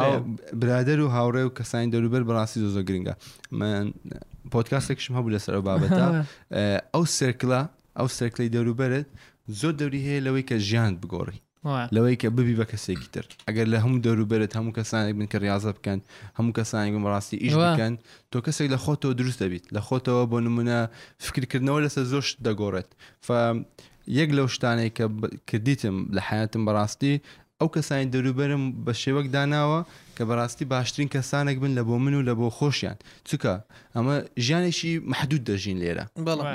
برادر و هاوڕێ و کەسانی دەوروبەر بەڕاستی زۆ زۆ گرنگە من پۆتکاسێکشم هەبوو لەسەر بابەتە ئەو سرکلە ئەو سێرکلەی دەوروبەرت زۆر دەوری هەیە لەوەی کە ژیانت بگۆڕی لەوەی کە ببی بە کەسێکی تر ئەگەر لە هەموو دەوروبەرت هەموو کەسانێک من کە ڕاضە بکەن هەموو کەسانێک بم ڕاستی ئیش بکەن تۆ کەسێک لە خۆتەوە دروست دەبیت لە خۆتەوە بۆ نمونە فکرکردنەوە لەسەر زۆش دەگۆڕێت فە یەک لەو شتانێک کە کردیتم لە حیاتم بەڕاستی ئەو کەسانی دەوروبەرم بە شێوەک داناوە کە بەراستی باشترین کەسانەک بن لە بۆ من و لە بۆ خۆشیان چونکە ئەمە ژیانێکی مەحدود دەژین لێرە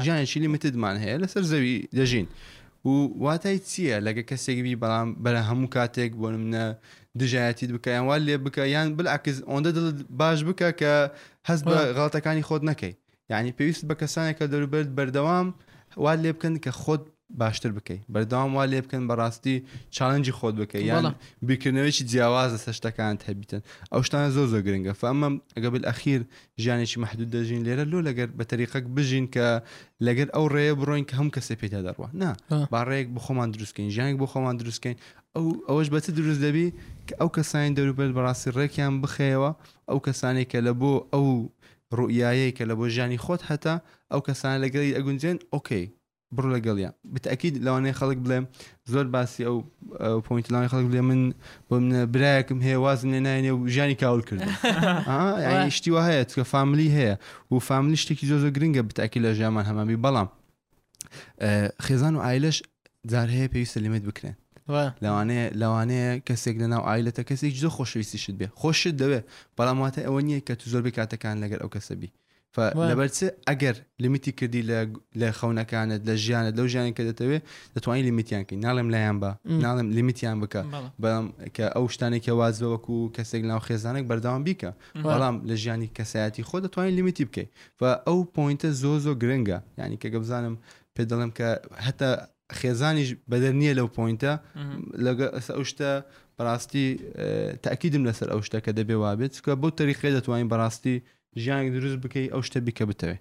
ژیانێکی لیمیتدمان هەیە لەسەر زەوی دەژین و واتای چییە لەگە کەسێک بی بەڵام بەرە هەموو کاتێک بۆ منە دژایەتیت بکە یان وا لێ بکە یان بلعکس ئۆندە دڵت باش بکە کە هەست بە غڵاتەکانی خۆت نەکەی یعنی پێویست بە کەسانێک کە دەروبەرت بەردەوام وا لێ بکەن کە خۆت باشتر بکەیت بەردەوام وا لێ بکەن بەڕاستی چالنجی خۆت بکەیت یان بەڵێ. بیرکردنەوەیکی جیاواز لەسەر شتەکانت هەبیتن ئەو شتانە زۆر زۆر گرنگە فەمە ئەگە بالئەخیر ژیانێکی محدود دەژین لێرە لۆ لەگەر بە تەریقەک بژین کە لەگەر ئەو ڕێیە بڕۆین کە هەم کەسێ پێدا دەڕوە نا آه. باڕێک بۆ خۆمان دروستکەین ژیانێک بۆ خۆمان دروستکەین ئەو ئەوەش بە چ دروست دەبی کە ئەو کەسانی دەروبەر بەڕاستی ڕێکیان بخەیەوە ئەو کەسانی کە لە بۆ ئەو ڕوئیایەی کە لەبۆ ژیانی خۆت هەتە ئەو کەسانە لەگەڵی ئەگونجێن ئۆکەی بڕۆ لەگەڵیان بتئەکید لەوانەیە خەڵک بڵێ زۆر باسی ئەو پۆینت لەوانەیە خەڵک بڵێ من بۆ منە برایەکم هەیە وازم لێ ناینێ و ژیانی کاول کرد یعنی شتی وە هەیە کە فاملی هەیە و فاملی شتێکی زۆر زۆر گرنگە بتئەکید لە ژیانمان هەمامی بەڵام خێزان و ئایلش جار هەیە پێویستە لەمێت بکرێن لەوانەیە لەوانەیە کەسێک لە ناو ئایلەتە کەسێک زۆر خۆشەویستیشت بێ خۆشت دەوێ بەڵام واتە ئەوە نییە کە تو زۆر بکاتەکان لەگەر ئەو کەسەبی لەبەر چ ئەگەر لمیتی کردی لە خەونەکانت لە ژیانت لەو ژیان کە دەتەوێ دەتوانین لمیتیان کەین ناڵێم لایەن بە ناڵم لمیتیان بکە بەڵام کە ئەو شتانێکە واز بەوەکو کەسێک ناو خێزانێک بەردەوام بیکە بەڵام لە ژیانی کەسایەتی خۆ دەتوانین لیمیتی بکەیت و ئەو پوینتە زۆ زۆ گرنگە ینی کە گەبزانم پێ دەڵێم کە هەتا خێزانیش بەدەر نییە لەو پوینتە لەگە ئەس ئەو شتە بەڕاستی تاکیدم لەسەر ئەو شتە کە دەبێ وابێت چکە بۆ تەریقی دەتوانین بەڕاستی ژیانی دروست بکەیت ئەو شتە بیکە بتەوێت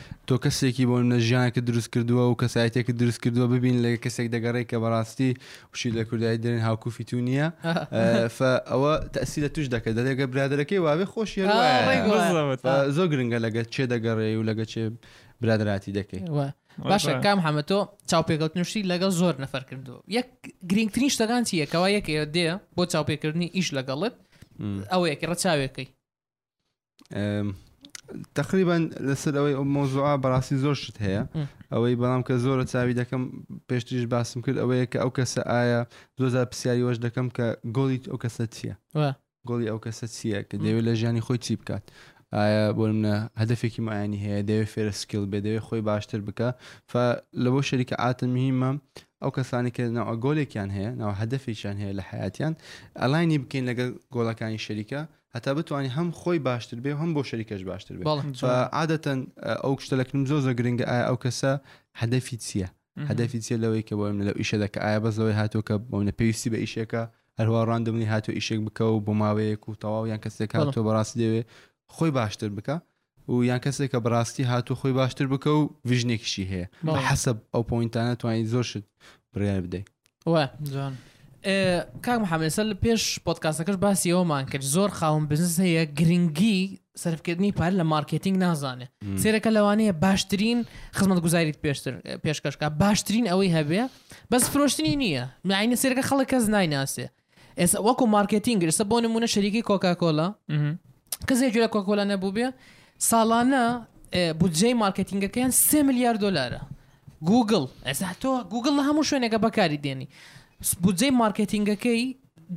تۆ کەسێکی بۆ منە ژیانەکە دروست کردووە و کەسایەتێکە دروست کردووە ببین لەگە کەسێک دەگەڕێک کە بەڕاستی وشی لە کوردایی دەرێن هاوکوفی تو نییە ئەوە تەسی لە توش دەکە دەێگە برادەکەی واێ خۆش زۆر گرنگە لەگە چێ دەگەڕێ و لەگە چێ برادراتی دەکەی باشە کام حەمە تۆ چاوپێکەوت نوشتی لەگە زۆر نەفەر کردو یەک گرنگترین شتەکان چیەکەوا یەکێ دێ بۆ چاوپێکردنی ئیش لەگەڵت ئەوەیەکی ڕەچاوێکەکەی تقریبان لەسەر ئەوەی ئەو مۆزوعا بەڕاستی زۆر شت هەیە ئەوەی بەڵام کە زۆرە چاوی دەکەم پێشتریش باسم کرد ئەوەیە کە ئەو کەسە ئایا زۆزار پرسیاری وەش دەکەم کە گۆڵیت ئەو کەسە چییە گۆڵی ئەو کەسە چییە کە دەوێت لە ژیانی خۆی چی بکات ئایا بۆ منە هەدفێکی مایانی هەیە دەوێ فێرە سکیل بێ دەوێ خۆی باشتر بکە لەەوە شەریکە ئاتە مهمە ئەو کەسانی کە ناوە گۆلێکیان هەیە ناو هەدفێکیان هەیە لە حیاتیان ئەلاینی بکەین لەگەڵ گۆڵەکانی شەریکە هەتا بتوانێت هەم خۆی باشتر بێ و هەم بۆ شەریکەش باشتر بێت بەڵێ چۆن عادەتەن ئەو شتە لە کردن زۆر زۆر گرنگە ئایا ئەو کەسە هەدەفی چییە مهم. هەدەفی چیە لەوەی کە بۆ منە لەو ئیشە دەکە ئایا بەس لەوەی هاتووە کە بۆ منە پێویستی بە ئیشێکە هەروە ڕاندمنی هاتوو ئیشێک بکە و بۆ ماوەیەک و تەواو یان کەسێک بەڵێ. هاتووە بەڕاستی دەوێ خۆی باشتر بکە و یان کەسێکە بەڕاستی هاتووە خۆی باشتر بکە و ڤژنێکیشی هەیە بە بەڵێ. حەسەب ئەو پۆینتانە توانیت زۆر شت بڕیار بدەیت وە جوان ئێ، کاک محەممەد ئێستا لە پێش پۆدکاستەکەش باسی ئەوەمان کرد زۆر خاوەن بزنس هەیە گرنگی سەرفکردنی پارە لە مارکێتینگ نازانێ م. سێرەکە لەوانەیە باشترین خزمەتگوزاریت پێشتر پێشکەشکا باشترین ئەوەی هەبێ بەس فرۆشتنی نییە معنی سێرەکە خەڵک کەس نایناسێ ئێستا وەکو مارکێتینگ ئێستا بۆ نمونە شەریکی کۆکاکۆلا کەسێک جوێ لە کۆکۆلا نەبووبێ ساڵانە ئێ، بودجەی مارکێتینگەکەیان سێ ملیار دلارە گوگل ئێستا تۆ گوگل لە هەموو شوێنێکە بەکاری دێنی س- بودجەی مارکێتینگەکەی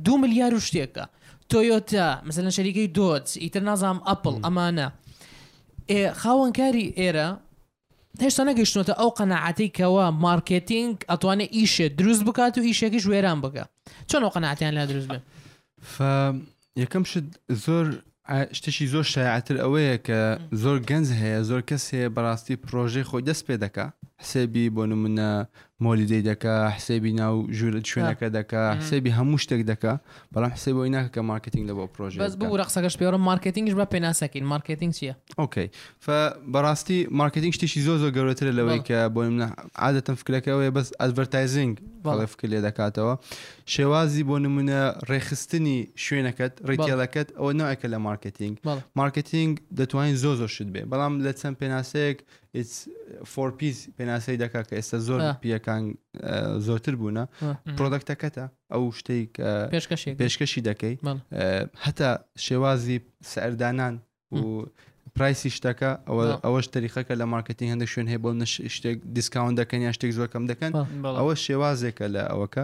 دو ملیار و شتێکە تۆیۆتا مثلەن شەریکەی دۆج ئیتر نازانم ئەپڵ ئەمانە ئێ، خاوەنکاری ئێرە هێشتا نەگەشتونەتە ئەو قەناعەتەی کەوا مارکێتینگ ئەتوانێ ئیشێ دروست بکات و ئیشێکیش وێران بکە چۆن ئەو قەناعەتیان لا دروست بێ یەکەم شت زۆر شتێکی زۆر شایعتر ئەوەیە کە زۆر گەنج هەیە زۆر کەس هەیە بەڕاستی پرۆژەی خۆی دەست پێ دەکا حسێبی بۆ نمونە مۆلیدەی دەکا حسێبی ناو ژوورە شوێنەکە دەکا حسێبی هەموو شتێک دەکا بەڵام حسێب بۆی ناکە کە مارکتینگ لە بۆ پرۆژە بەس بۆ رەقسەکەش پێڕم مارکتینگش بە پێناسەکەین مارکتینگ چییە ئۆکەی ف بەڕاستی مارکتینگ شتێکی زۆر زۆر گەورەترە لەوەی کە بۆ منە عادەتم فکرەکەەوەی بەس ئەلڤەرتایزینگ بەڵێ فکر لێ دەکاتەوە شێوازی بۆ نمونە ڕێخستنی شوێنەکەت ڕێتێڵەکەت ئەوە ناکە لە مارکتینگ مارکتینگ دەتوانین زۆ زۆر شت بێ بەڵام لە چەند پێناسەیەک It's for peace پێناسەی دەکا کە ئێستا زۆر آه. پیەکان آه، زۆرتر بوونە آه. پرۆدەکتەکەتە ئەو شتەی کە پێشکەشێک پێشکەشی دەکەی بەڵێ. آه، هەتا شێوازی سەردانان و پرایسی شتەکە ئەوە بەڵێ. ئەوەش تەریقەکە لە مارکتینگ هەندێک شوێن هەیە بۆ نش شتێک دیسکاون دەکەن یا شتێک زۆر کەم دەکەن بەڵێ. بەڵێ. ئەوە شێوازێکە لە ئەوەکە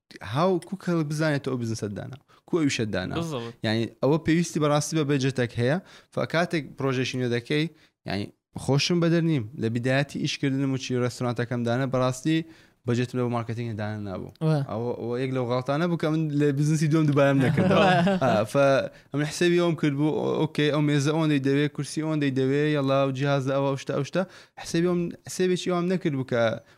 هاو کو کەڵک بزانێت ئەو بزنسەت دانا کو ئەویشە دانا بالضبط یعنی ئەوە پێویستی بەڕاستی بە بەجێتێک هەیە فکاتێک پرۆژێکی نوێ دەکەی یعنی خۆشم بەدەر نیم لە بدایەتی ئیشکردنم و چی ڕێستورانتەکەم دانە بەڕاستی بەجێتم لە مارکتینگە دانا نابوو وە. ئەوە ئەوە یەک لەو غاڵتانە بوو کە من لە بزنسی دوم دوبارم نەکردەوە آه، فمن حسابی ئەوم کرد بوو ئۆ- ئۆکەی ئەو مێزە ئەوەندەی دەوێ کورسی ئەوەندەی دەوێ یەڵا و جیهازە ئەوە شتا ئەو شتا حسابی ئەوم حسابێکی ئەوم نەکرد بوو کە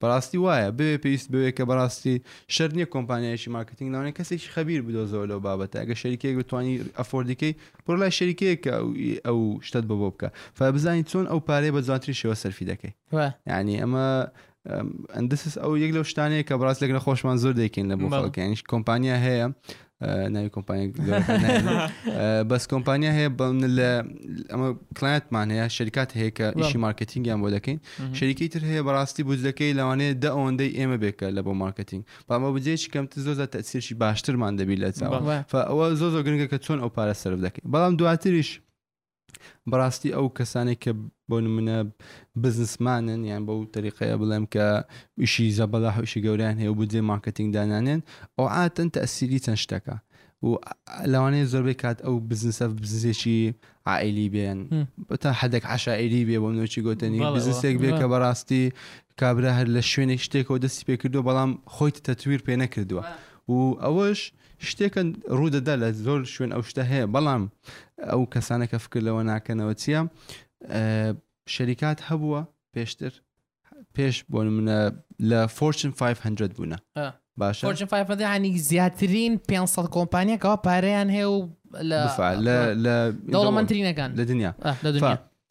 بەڕاستی وایە بوێ پێویست بوێ کە بەڕاستی شەر نیە کۆمپانیایکی مارکتنگ ناونێ کەسێکی خەبیر بدۆزەوە لەو بابەتە ئەگە شەریکەیەک بتانی ئەفۆردیکەی بڕۆ لای شەریکەیە کە ئەو شتت بە بۆ بکە فبزانانی چۆن ئەو پارەیە بە جوانتری شێوە سەرفی دەکەی یعنی ئەمە ئەندس ئەو یەک لەو شتانەیە کە بڕاست لەگەنە خۆشمان زۆر دەکەین لە بۆ خەڵکەنیش کۆمپانیا هەیە ناوی کۆمپانیا گەورەکان نایەنم. ئە، بەس کۆمپانیا هەیە بە من لە ئەمە کلایەتمان هەیە شەریکات هەیە کە ئیشی مارکتینگیان بۆ دەکەین مهم. شەریکی تر هەیە بەڕاستی بودجەکەی لەوانەیە دە ئەوەندەی ئێمە بێکە لە بۆ مارکتینگ بەڵام بە بودجەیەکی کەمتر زۆر زیاتر تەئسیرێکی باشترمان دەبی لە چاوان بەڵێ. فا ئەوە زۆر زۆر گرنگە کە چۆن ئەو پارە سەرف دەکەی بەڵام دواتریش بەڕاستی ئەو کەسانێک کە بۆ نمونە بزنسمانن یان بەو تەریقەیە بڵێم کە ئیشی زەبەڵا هەوشی گەوریان هەیە و بودجێ مارکتینگ دانانێن ئەو عاتن تەسیری چەند شتەکە و لەوانەیە زۆربەی کات ئەو بزنسە بزنسێکی عائلی بێن بەتا حدەک عشاعری بێ بۆ نوچی گوتنی بزنسێک بێ کە بەڕاستی کابرا هەر لە شوێنێک شتێکەوە دەستی پێکردو بەڵام خۆیت تەتویر پێ نەکردووە و ئەوەش شتێکە ڕوودەدا لە زۆر شوێن ئەو شتە هەیە بەڵام ئەو کەسانە کە فکر لەوە ناکەنەوە چییە شەریکات هەبووە پێشتر پێش بۆ منە لە فۆرچن 500 بوونە باشە فۆرچن 500 هەنی زیاترین 500 کۆمپانیەکەەوە پارەیان هەیە و لە دەوڵەمەندترینەکان لە دنیا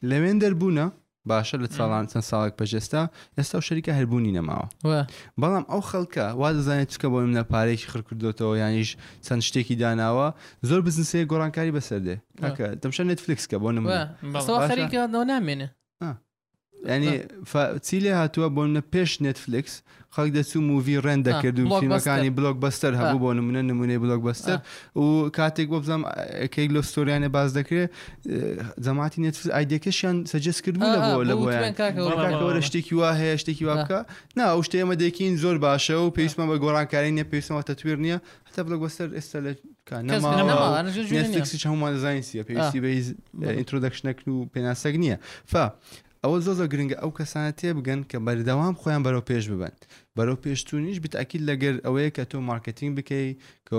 لەوێن دەربوونە باشە لە ساڵان چەند ساڵێک پێش ئێستا ئێستا و شەریکە هەربوونی نەماوە وە بەڵام ئەو خەڵکە وا دەزانێت چکە بۆ منە پارێکی خڕکردوێتەوە یانیش چەند شتێکی داناوە زۆر بزنسەیە گۆڕانکاری بەسەر دێ کاکە دەمشە نێتفلکس کە بۆ وە نمونە ئەسەوە باشە. خەریکەوە نامێنێ ینی فا- چی لێ هاتووە بۆ منە پێش نێتفلکس خەڵک دەچوو مووی ڕێن دەکرد و فیلمەکانی بلۆک بەستەر هەبوو بۆ نمونە نمونەی بلۆک بەستەر و کاتێک بۆ بزانام کەی لۆ ستۆریانە باز دەکرێت جەماتی نێتفز ئایدەکەشیان سەجست کردبوو لە بۆ لە بۆیانکەوەرە شتێکی وا هەیە شتێکی وا بکە نا ئەو شتێ ئەمە دەکەین زۆر باشە و پێویستمە بە گۆڕانکاری نیە پێویستمەوە تەتویر نییە هەتا بلۆک بەستەر ئێستا لە نێتفلیکسیش هەمومان زانین سیە پێویستی بە ئینترۆدەکشنەکن و پێناسەک نییە فا ئەوە زۆر زۆر گرنگە ئەو کەسانە تێبگەن کە بەردەوام خۆیان بەرەو پێش ببەن بەرەو پێشچوونیش بتاکید لەگەر ئەوەیە کە تۆ مارکتینگ بکەی کە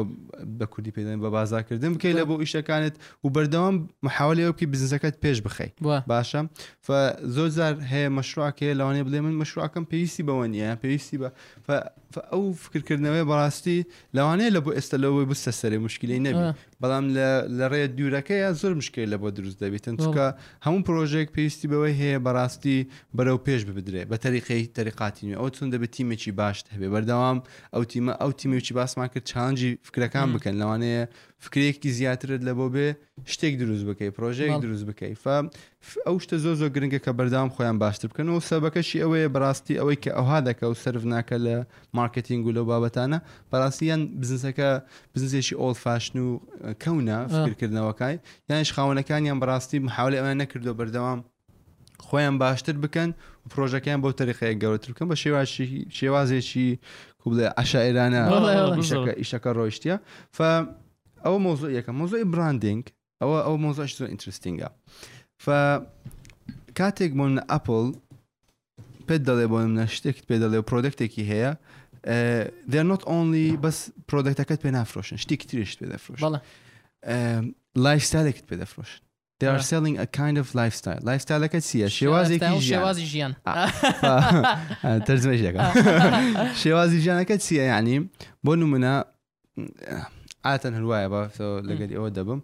بە کوردی پێدەن بە بازارکردن بکەی لە بۆ ئیشەکانت و بەردەوام محاولەیە بکەی بزنسەکەت پێش بخەی وە. باشە فە زۆر زار هەیە مەشروعکەیە لەوانەیە بڵێ من مەشروعەکەم پێویستی بەوە نییە پێویستی بە فە فە ئەو فکرکردنەوەی بەڕاستی لەوانەیە لە بۆ ئێستا لەوەی بستە سەرێ مشکلی نەبی بەڵام لە ڕێ دوورەکەیە زۆر مشکل لە بۆ دروست دەبێتن چکە هەموو پرۆژێک پێویستی بەوەی هەیە بەڕاستی بەرەو پێش ببدرێ بە تەریقی تەریقاتی نوێ ئەو چون دەبێت تیمێکی باشت هەبێ بەردەوام ئەو تیمە ئەو تیمێکی باسمان کرد چانجی فکرەکان بکەن لەوانەیە فکرێکی زیاترت لە بۆ بێ شتێک دروست بکەی پرۆژەیەک بەڵ. دروست بکەی فە ف- ئەو شتە زۆر زۆر گرنگە کە بەردەوام خۆیان باشتر بکەن و سەبەکەشی ئەوەیە بەڕاستی ئەوەی کە ئەوها دەکە و سرف ناکە لە مارکتینگ و لەو بابەتانە بەڕاستی یان بزنسەکە بزنسێکی ئۆڵد فاشن و کەونە آه. فکرکردنەوەکای یانیش خاوەنەکانیان بەڕاستی محاولەی ئەویان نەکردووە بەردەوام خۆیان باشتر بکەن و پرۆژەکەیان بەو تەریقەیە گەورەتر بکەن بە شێواشی شێوازێکی کوبڵێ عشاعرانە بەڵێ، بەڵێ، بەڵێ. ئیشەکە ئیشەکە ڕۆیشتە ف ئەو مۆزۆ یەکە مۆزۆی براندنگ ئەوە ئەو مۆزۆش زۆر ئینترستینگە ف کاتێک بۆن ئەپل پێت دەڵێ بۆ منە شتێکت پێ دەڵێ و پرۆدەکتێکی هەیە دێر نۆت ئۆنلی بەس پرۆدەکتەکەت پێ نافرۆشن شتێکی ترشت پێ دەفرۆشن بەڵێ لایف ستایلێکت پێ دەفرۆشن They are selling a kind of lifestyle. لایفستایلەکە چییە؟ شێوازێکی ژیان. شێوازی ژیان. تەرجمەش دەکەم. شێوازی ژیانەکە چییە یعنی بۆ نمونە ئاتەن هەروایە بە لەگەری ئەوە دەبم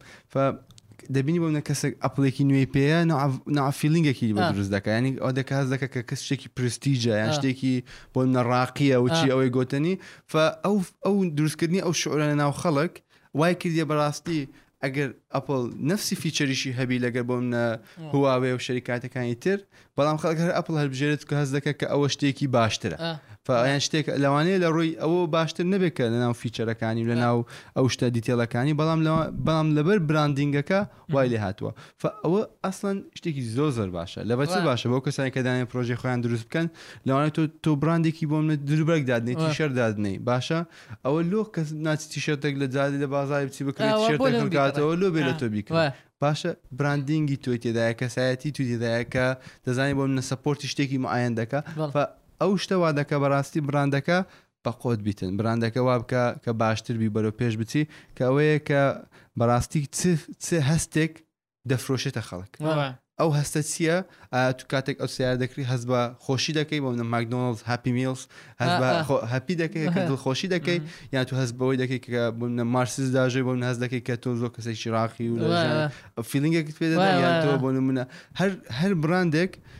دەبینی بۆ منە کەسێک ئەپلێکی نوێی پێەیە نافیلینگێکی بە دروست دەکە ینی ئەو دەکات دەکە کە کەس شتێکی پرستیجە یان شتێکی بۆ نەڕاقیە وچی ئەوەی گوتنی ئەو ئەو دروستکردنی ئەو شعرە ناو خەڵک وای کردە بەڕاستی ئەگەر ئەپل نفسی فیچەریشی هەبی لەگەر بۆم نە هواوێ و شەریکاتەکانی تر بەڵام خەڵک هەر ئەپل هەربژێرت کە هەز دەکە کە ئەوە شتێکی باشترە فیان شتێک لەوانەیە لە ڕووی ئەوە باشتر نەبێت کە لە ناو فیچەرەکانی لە ناو ئەو شتە دیتێلەکانی بەڵام بەڵام لەبەر براندینگەکە وای لێ هاتووە ئەوە ئەسڵەن شتێکی زۆر زۆر باشە لە بەچ باشە بۆ کەسانی کە دانێ پرۆژی خۆیان دروست بکەن لەوانێت تۆ تۆ براندێکی بۆم دروبەرگ دادنی تیشەر دادنی باشە ئەوە لۆ کەس ناچ تیشەرتێک لە جادی لە بازاری بچی بکرێت ئەوە بۆ تیشەرتێک لەم بکاتەوە لۆ بێ لە تۆ بیکە وا. باشە براندینگی توی تێدایە کەسایەتی توی تێدایە کە دەزانی بۆ منە سەپۆرتی شتێکی معەن دەکە بەڵێ. فە ئەو شتە وا دەکە بەڕاستی براندەکە بە قۆت بیتن براندەکە وا بکە کە باشتر بی بەرەو پێش بچی کە ئەوەیە کە بەڕاستی چ چ هەستێک دەفرۆشێتە خەڵک ئەو هەستە چییە تو کاتێک ئەو سیار دەکری هەز بە خۆشی دەکەی بۆ منە ماکدۆنلز هەپی میلس هەز بە هەپی دەکەی کە دڵ خۆشی دەکەی یان تو هەز بەوەی دەکەی کە بۆ منە مارسیز داژێ بۆ من هەز دەکەی کە تۆ زۆ کەسێکی ڕاقی و فیلنگێکت پێ دەدەیان تۆ بۆ منە هەر هەر بڕاندێک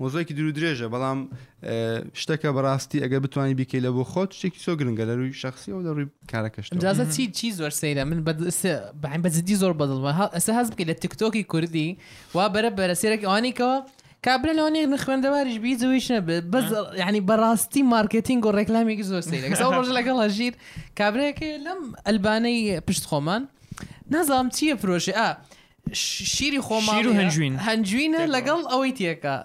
مۆزوعێکی دوور و درێژە بەڵام شتەکە بەڕاستی ئەگەر بتوانانی بیکەی لە بۆ خۆت شتێکی سۆ گرنگە لە رووی شخصی و لە رووی کارەکەشت جازە چی چی زۆر سەیرە من بەعین بەجددی زۆر بەدڵمە ئەسە هەز بکە لە تکتۆکی کوردی وا بەرە بەرە سێرەکی ئەوانیکەوە کابرا لەوانەیە من خوێندەواریش بی جویش نەبێت بەس ینی بەڕاستی مارکتینگ و ڕێکلامیکی زۆر سەیرە ساو ڕۆژ لەگەڵ ژیر کابرێکی لەم ئەلبانەی پشت خۆمان نازانم چییە فرۆشێ ئا شیری خۆماڵ شیر و هەنجوین هەنجوینە لەگەڵ ئەوەی تێکە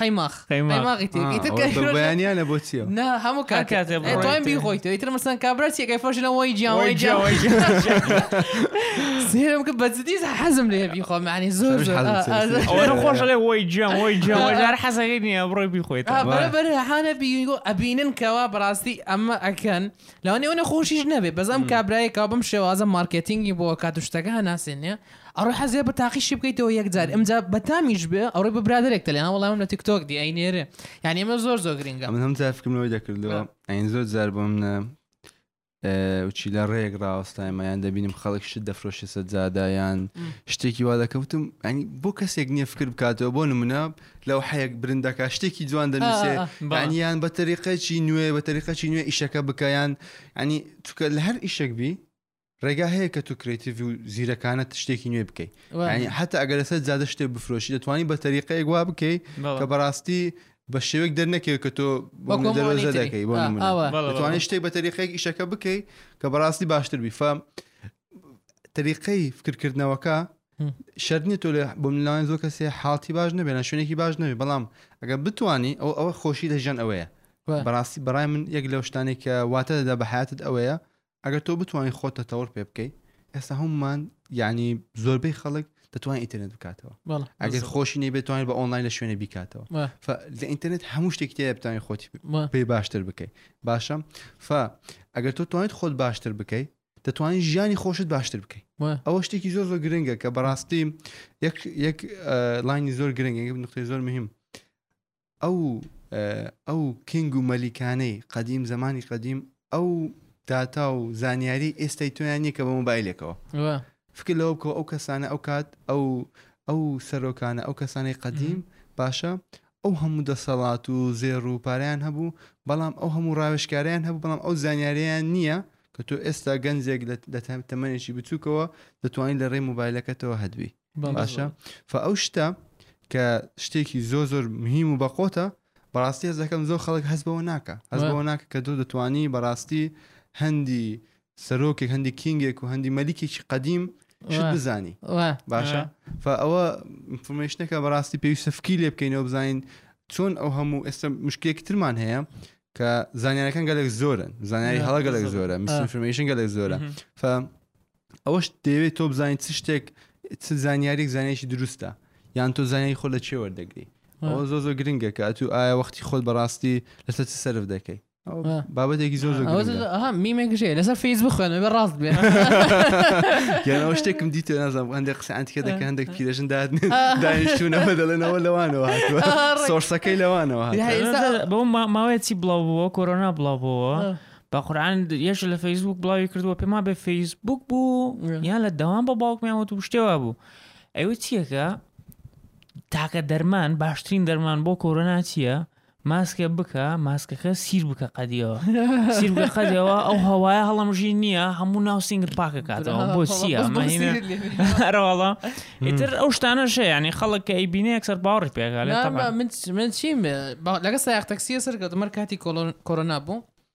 قەیماخ قەیماغی تێکیانە بۆ چی نا هەموو کاتێن بیخۆیت ئیتر مەسەن کابرا چێکای فۆشنەوەی جیاوای جیاوای سێرم کە بەجدی حەزم لێ بیخۆ معنی زۆر خۆش لێ وای جیام وای جیاوار حەزەکەی نییە بڕۆی بیخۆیت بەرە حانە بیگۆ ئەبینن کەوا بەڕاستی ئەمە ئەکەن لەوانەیە ئەو نەخۆشیش نەبێ بەس ئەم کابرایەکە بەم شێوازە مارکێتینگی بۆ کات و شتەکە هەناسێنێ ئەڕۆ حەزێ بە تاقیشی بکەیتەوە یەکجار ئەمجا بەتامیش بێ ئەوڕێ بە برادێک دەلێ نا وەڵام لە تیکتۆک دی ئەی نێرێ یعنی ئەمە زۆر زۆر گرنگە من هەم جافکم لەوەی دەکردەوە ئەین زۆر جار بۆ منە وچی لە ڕێک ڕاوەستایمەیان دەبینم خەڵک شت دەفرۆشە سەجادایان شتێکی وا دەکەوتم ئەنی بۆ کەسێک نییە فکر بکاتەوە بۆ نمونە لەوحەیەک برن دەکا شتێکی جوان دەنووسێ بانیان بە تەریقەچی نوێ بە تەریقەچی نوێ ئیشەکە بکەیان ینی توکە لە هەر ئیشێک بی ڕێگا هەیە کە تو کرێتیڤ و زیرەکانە شتێکی نوێ بکەیت ینی حتا ئەگەر لەسەر جادە شتێ بفرۆشی دەتوانانی بە تەریقەیەک وا بکەیت کە بەڕاستی بە شێوێک دەرنەکەوێت کە تۆ دەرۆزە دەکەی بۆ دەتوانانی شتێک بە تەریقەیەک ئیشەکە بکەیت کە بەڕاستی باشتر بیفام تەریقەی فکرکردنەوەکە شەرنی تۆ لە بۆ منلاوان زۆر کەسێ حاڵی باش نەبێن لە شوێنێکی باش نەبێ بەڵام ئەگە بتانی ئەو ئەوە خۆشی لە ژەن ئەوەیە بەڕاستی بەڕای من یەک لەو شتانی کە واتە دەدا بە حیاتت ئەوەیە ئەگەر تۆ بتانی خۆتە تەوەڕ پێ بکەیت ئێستا هەمومان ینی زۆربەی خەڵک دەتوان ئینتەرنێت بکاتەوە ئەگەر خۆشی نەی بێتوانین بە ئۆنلاین لە شوێنە بیکاتەوە لە ئینتەرنێت هەموو شتێک تێ بتانی خۆتی پێی باشتر بکەیت باشە فا ئەگەر تۆ توانیت خۆت باشتر بکەیت دەتوانین ژیانی خۆشت باشتر بکەین ئەوە شتێکی زۆر زۆر گرنگە کە بەڕاستی یەک لاینی زۆر گرنگ نقطی زۆر مهم ئەو ئەو کینگ و مەلیکانەی قەدیم زمانی قەدیم ئەو داتا و زانیاری ئێستای تۆیان نیە کە بە مۆبایلێکەوە فکر لەوە بکەوە ئەو کەسانە ئەو کات ئەو ئەو سەرۆکانە ئەو کەسانی قەدیم باشە ئەو هەموو دەسەڵات و زێڕ و پارەیان هەبوو بەڵام ئەو هەموو ڕاوێژکارەیان هەبوو بەڵام ئەو زانیاریان نییە کە تۆ ئێستا گەنجێک لە تەمەنێکی بچووکەوە دەتوانین لە ڕێی موبایلەکەتەوە هەدوی باشە فە ئەو شتە کە شتێکی زۆر زۆر مهیم و بەقۆتە بەڕاستی هەزەکەم زۆر خەڵک هەز بەوە ناکە هەز بەوە ناکە کە دۆ دەتوانی بەڕاستی هەندی سەرۆکێک هەندی کینگێک و هەندی مەلیکێکی قەدیم شت بزانی باشە ئەوە فمشتەکە بەڕاستی پێویستە فکی لێ بکەینەوە بزانین چۆن ئەو هەموو ئێستا مشکێکی ترمان هەیە کە زانانیەکان گەلێک زۆرن زانانی هەڵە گەلێک زۆرە میسفرمشن گەلێک زۆرە ئەوەش دەیەوێت تۆ بزانین چ شتێک چ زانیاریک زانانیشی دروستە یان تۆ زانانی خۆ لە چێوەەردەگری ئەوە زۆ زۆ گرنگەکە ئەتو ئایا وەختی خۆت بەڕاستی لەسەر چ سرف دەکەیت بابەتێکی زۆر میمێک ژێ لەسەر فیس بخوێن بە ڕاست بێ یانەوە شتێکم دیت نازم هەندێک قسە ئەنتیکە دەکە هەندێک پیرەژن داد دانیشتونەوە دەڵێنەوە لەوانەوە سۆرسەکەی لەوانەوە بۆ ماوەیەکی بڵاو بووە کۆرۆنا بڵاو بووە بە قورآان یەش لە فەیسبوک بڵاوی کردووە پێما بێ فەیسبوک بوو یان لە داوام بە باوکمیان وت شتێوا بوو ئەوە چیەکە تاکە دەرمان باشترین دەرمان بۆ کۆرۆنا چییە؟ ماسکە بکە ماسکەکە سیر بکە قەدیەوە سیر بکە قەدەوە ئەو هەوایە هەڵەمژی نییە هەموو ناو سنگت پاکە کاتەوە بۆ سیە ئەرواڵە ئیتر ئەو شتانە شەیانی خەڵک کە ئەیبینە یەکسەر باوەڕی پێگا لە من چیم لەگە سایاق تەکسیە سەرکەوت مەر کاتی کۆرۆنا بوو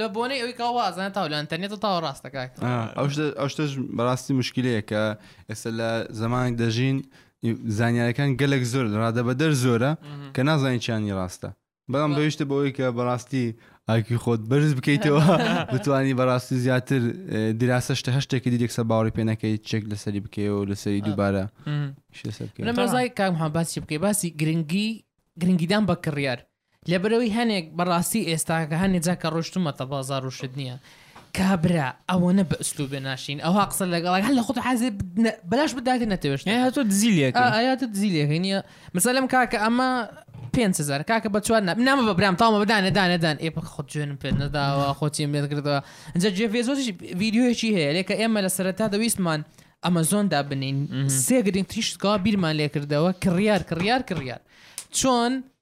لە بۆنەی ئەوی کاوە ئازان تاو لە ئەتەرنێت و تاوە ڕاستە کاک ئەو شتەش بەڕاستی مشکلەیە کە ئێستا لە زمانێک دەژین زانیارەکان گەلێک زۆر ڕادە بەدەر زۆرە کە نازانین چیانی ڕاستە بەڵام بەویشتە بەوەی کە بەڕاستی ئاکی خۆت بەرز بکەیتەوە بتانی بەڕاستی زیاتر دراسە شتە هەشتێکی دیێک سە باوەڕی پێ نەکەیت چێک لەسەری بکەی و لەسەری دووبارە لەمەزای کامحان باسی بکەی باسی گرنگی گرنگیدان بە کڕیار لەبەرئەوەی هەنێک بەڕاستی ئێستا کە هەنێ جار کە ڕۆشتومەتە بازاڕ و شت نییە کابرا ئەوەنە بە ئسلوبێ ناشرین ئەوها قسە لەگەڵێک هەر لە خۆت حازێ بەلاش بداتێ نەتەوێشت یان هاتۆ دزی لێ کەی. ئایا تۆ دزی لێ کەی نییە مەسەلە ئەم کاکە ئەمە پێنج هەزارە کاکە بە چوار ناب نامە بە برام تاوە مەبە دانێ دانێ دان ئێ بە خۆت جوێنم پێت نەداوە خۆ چیم لێت کردەوە ئینجا جێف بێزۆسیش ڤیدیۆیەکی هەیە لێکە ئێمە لە سەرەتا دەویستمان ئەمەزۆن دابنێین مهم. سێ گرنگترین شت کەوا بیرمان لێ کردەوە کڕیار کڕیار کڕیار چۆن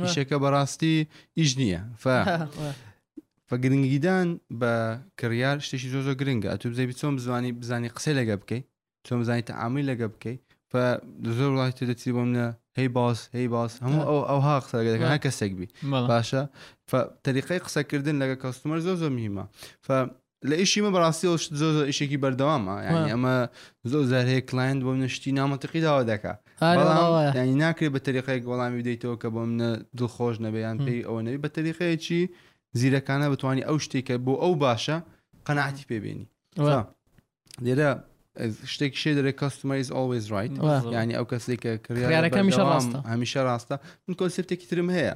پیشەکە بەڕاستی ئیش نییە فگرنگیدان بە کڕیار شتێکی زۆر زۆر گرنگە ئەتو بزەبی چۆن بزوانی بزانانی قسەی لەگە بکەیت چۆن بزانانی تەعامی لەگە بکەیت زۆر وڵاتی دەچی بۆ منە هەی باس هەی باس هەموو ئەو ئەوها قسەگەەکە هە کەسێک بی باشە تەریقی قسەکردن لەگە کەستومەر زۆر زۆر مهمە لە ئیشی مە بەڕاستیەوە شت زۆر زۆر ئیشێکی بەردەوامە یعنی ئەمە زۆر زار هەیە کلاند بۆ نشتی نامەتەقی داوا دەکە ینی ناکرێت بە تەریقەیەک وەڵامی بدەیتەوە کە بۆ منە دڵخۆش نەبیان پێی ئەوە نەوی بە تەریقەیەکی زیرەکانە بتوانانی ئەو شتێکە بۆ ئەو باشە قەنەعاتی پێبێنی لێرە شتێک شێ دەێت کەستمەریز ئەڵێز ڕیت ینی ئەو کەسێکە کڕارەکەمیشە ڕاستە هەمیشە ڕاستە من کۆنسپتێکی ترم هەیە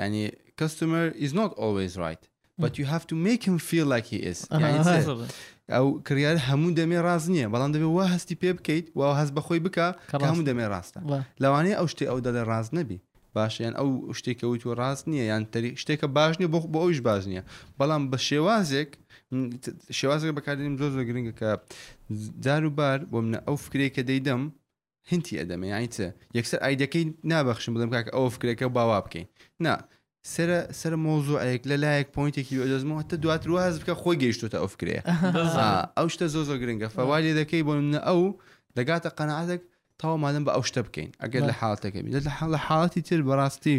ینی کەستمەر ئیز نۆت ئەڵێز ڕیت but you have to make him feel like he is یعنی چ؟ ئەو کڕیار هەموو دەمێ ڕاست نییە بەڵام دەبێت وا هەستی پێ بکەیت و هەست بەخۆی بکە کە هەموو دەمێ ڕاستە لەوانەیە ئەو شتێ ئەو دەڵێ ڕاست نەبی باشیان ئەو شتێکە وت و ڕاست نییە یان تەری شتێکە باش نیە بۆ بۆ ئەوش باش نییە بەڵام بە شێوازێک شێوازێک بەکاردێنم زۆر زۆر گرنگە کە جار و بار بۆ منە ئەو فکرێک کە دەیدەم هنتی ئەدەمە یانی چ یەکسەر ئایدەکەی نابەخشم بڵم کاکە ئەوە فکرەکە باوا بکەین نا سرە سەر مۆزوعەیەک لە لایەک پوینتێکی بەدەستمەوە تە دواتر واز بکە خۆی گەیشتوتە ئەو فکرەیە ئەو شتە زۆ زۆ گرنگە فەوالی دەکەی بۆ منە ئەو دەگاتە قەنەعاتێک تاوامادەم بە ئەو شتە بکەین ئەگەر لە حاڵتەکە بێت لە حاڵە حاڵەتی تر بەڕاستی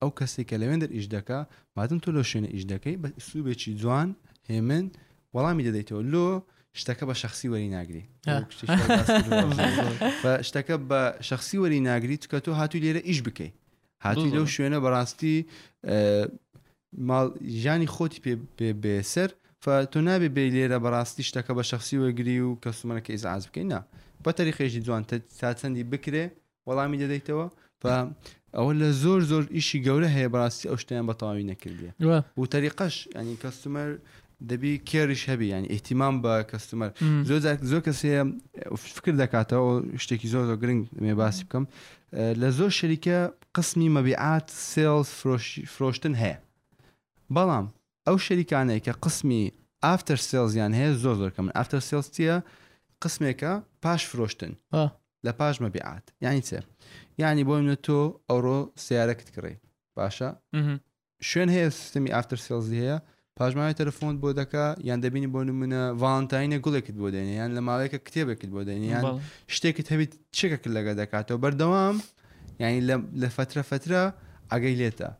ئەو کەسەی کە لەوێندەر ئیش دەکا مادەم تۆ لەو شوێنە ئیش دەکەی بە ئسلوبێکی جوان هێمن وەڵامی دەدەیتەوە لۆ شتەکە بە شخصی وەری ناگری شتەکە بە شخصی وەری ناگری چکە تۆ هاتووی لێرە ئیش بکەیت هاتووی لەو شوێنە بەڕاستی ژانی خۆتی پێ بێسەر تۆ نابێ بێ لێرە بەڕاستی شتەکە بە شخصی وەگری و کەسومەەکە ئیزعاز بکەینە بە تەریقێژی جوان تا چەندی بکرێ وەڵامی دەدەیتەوە ئەوە لە زۆر زۆر ئیشی گەورە هەیە بەڕاستی ئەو شتیان بە تەواوی نەکردێ و تەریقەش ینی کەستومەر دەبی کێریش هەبی ینی ئیتیمان بە کەستومەر زۆر زۆر کەسێ فکر دەکاتەوە شتێکی زۆر زۆر گرنگ مێ باسی بکەم لە زۆر شەریکە قسمی مەبیعات سێڵ فرۆشتن هەیە بەڵام ئەو شەریکانەی کە قسمی ئافتەر سێڵزیان هەیە زۆر زۆر کەمن ئافتەر سێڵز چییە قسمێکە پاش فرۆشتن آه. لە پاش مەبیعات یعنی چێ یعنی بۆ منە تۆ ئەوڕۆ سیارەکت کڕی باشە مهم. شوێن هەیە سیستمی ئافتەر سێڵزی هەیە پاشماوی تەلفۆنت بۆ دەکا یان دەبینی بۆ نمونە ڤانتاینە گوڵێکت بۆ دێنێ یان لە ماوەیەکە کتێبێکت بۆ دێنێ یان بەڵێ. شتێکت هەبیت چێکەکە لەگە دەکاتەوە بەردەوام یعنی لە- لە فترە فترە ئەگەی لێتە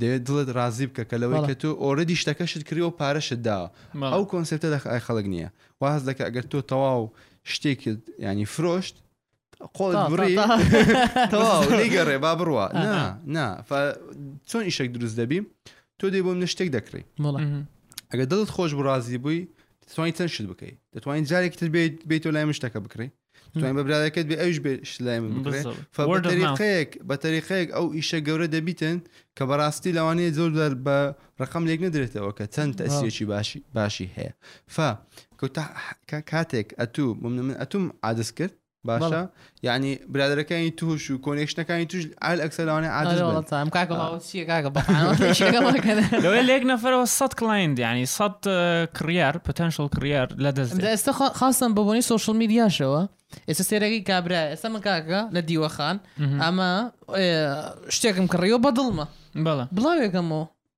دەیەوێت دڵت ڕازی بکە کە لەوەی کە تۆ ئۆرەدی شتەکەشت کردی و پارەشت داوە ئەو کۆنسپتە لە خای خەڵک نییە واز دەکە ئەگەر تۆ تەواو شتێکت ینی فرۆشت قۆڵ بڕی تەواوگەڕێ با بڕە نا چۆن ئیشێک دروست دەبی تۆ دەی بۆم نشتێک دەکڕی ئەگە دڵت خۆش بڕازی بووی دەتوانین چەند شت بکەیت دەتوانین جارێکتر بێت بێت و لای مشتەکە بکڕی توانین بە برادەکەت بێ ئەوش بێ شلای من بکرێ بالضبط. Word of mouth. فبەتەریقەیەک بەتەریقەیەک ئەو ئیشە گەورە دەبیتن کە بەڕاستی لەوانەیە زۆر زار بە ڕقم لێک نەدرێتەوە کە چەند تەسیرێکی باشی باشی هەیە ف کەوتە کا- کاتێک ئەتوو من من ئەتوم عادس کرد باشە بەڵێ. یعنی برادەکانی توش و کۆنێکشنەکانی توش ئال ئەکسەر ئەوانە عاجز بن. ئەرەوەڵە تام کاکە باوە چیە کاکە بەخانەوە لێک نەفەرەوە سەد کلاند ینی سەد کڕیار پتەنشل کڕیار لە دەست ئێستا خاستم بەبوونی سوۆشل میدیاشەوە ئێستا سێرەکەی کابرا ئێستا من کاکە لە دیوەخان ئەمە شتێکم کڕیەوە بەدڵمە بەڵە بڵاوێکەمەوە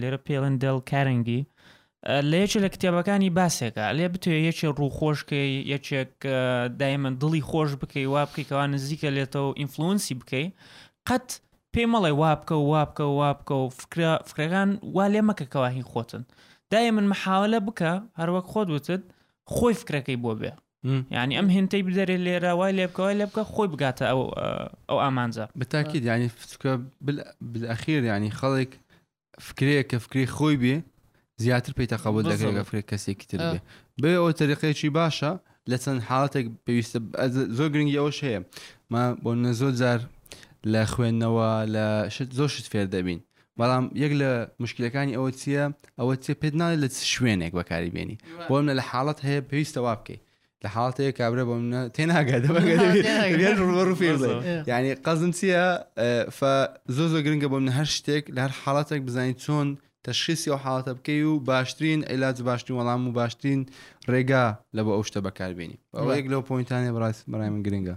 لێرە پێڵن دڵ کارنگی لە یەکێ لە کتێبەکانی باسێکە لێ بتوێ یەکێ ڕووخۆشکەی یەکێک دایمەن دڵی خۆش بکەی وا بکەیتەوە نزیکە لێتەوە ئینفلوەنسی بکەی قەت پێی مەڵێ وا بکە و وا بکە و وا بکە و فکرە فکرەکان وا لێ مەکەکەوا هی خۆتن دای من مححاولە بکە هەروەک خۆت وتت خۆی فکرەکەی بۆ بێ یانی ئەم هێنتەی بدەرێت لێرە وای لێ بکە وای لێ بکە خۆی بگاتە ئەو ئەو ئامانجە بتاکی دیانی فکە بلەخیر ینی خەڵێک فکرەیە کە فکری خۆی بێ زیاتر پێی تەقەبل دەکرێت گە فرێک کەسێکی تر بێ بێ ئەو تەریقەیەکی باشە لە چەند حاڵەتێک پێویستە زۆر گرنگی ئەوش هەیە ما بۆ نە زۆر جار لە خوێندنەوە لە شت زۆر شت فێر دەبین بەڵام یەک لە مشکلەکانی ئەوە چییە ئەوە چێ پێت ناڵێت لە چ شوێنێک بەکاری بێنی بۆ منە لە حاڵەت هەیە پێویستە وا بکەیت لە حاڵەتەیە کابرا بۆ منە تێناگات ینی قەزم چییە زۆ زۆ گرنگە بۆ منە هەر شتێک لە هەر حاڵەتێک بزانین چۆن تەشخیسی و حاڵەتە بکەی و باشترین عیلاج باشترین وەڵام و باشترین ڕێگا لە بۆ ئەو شتە بەکاربیێنی ئەوەیەک لەو پوینتانێ بڕاست بەڕای من گرنگە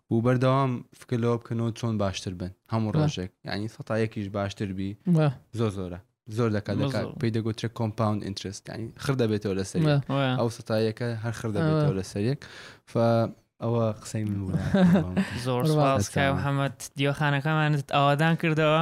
و بەردەوام فکر لەوە بکەنەوە چۆن باشتر بن هەموو ڕۆژێک ینی سەتا یەکیش باشتر بی زۆر زۆرە زۆر دەکات دەکات پێی دەگوترێ کۆمپاوند ئینترست ینی خڕ دەبێتەوە لە سەر ئەو سەتایەکە هەر خڕ دەبێتەوە لە سەرێک ئەوە قسەی من بوو زۆر سپاس کاو حەمەد دیوەخانەکەمانت ئاوادان کردەوە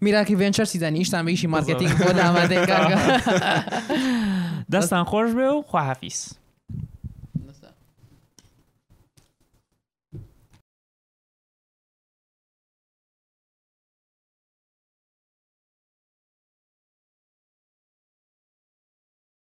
میراکل ڤێنچەرسی دانی ئیشتان بە ئیشی مارکێتینگ بۆ دامادەی کاکە دەستان خۆش بێ و خواحافیز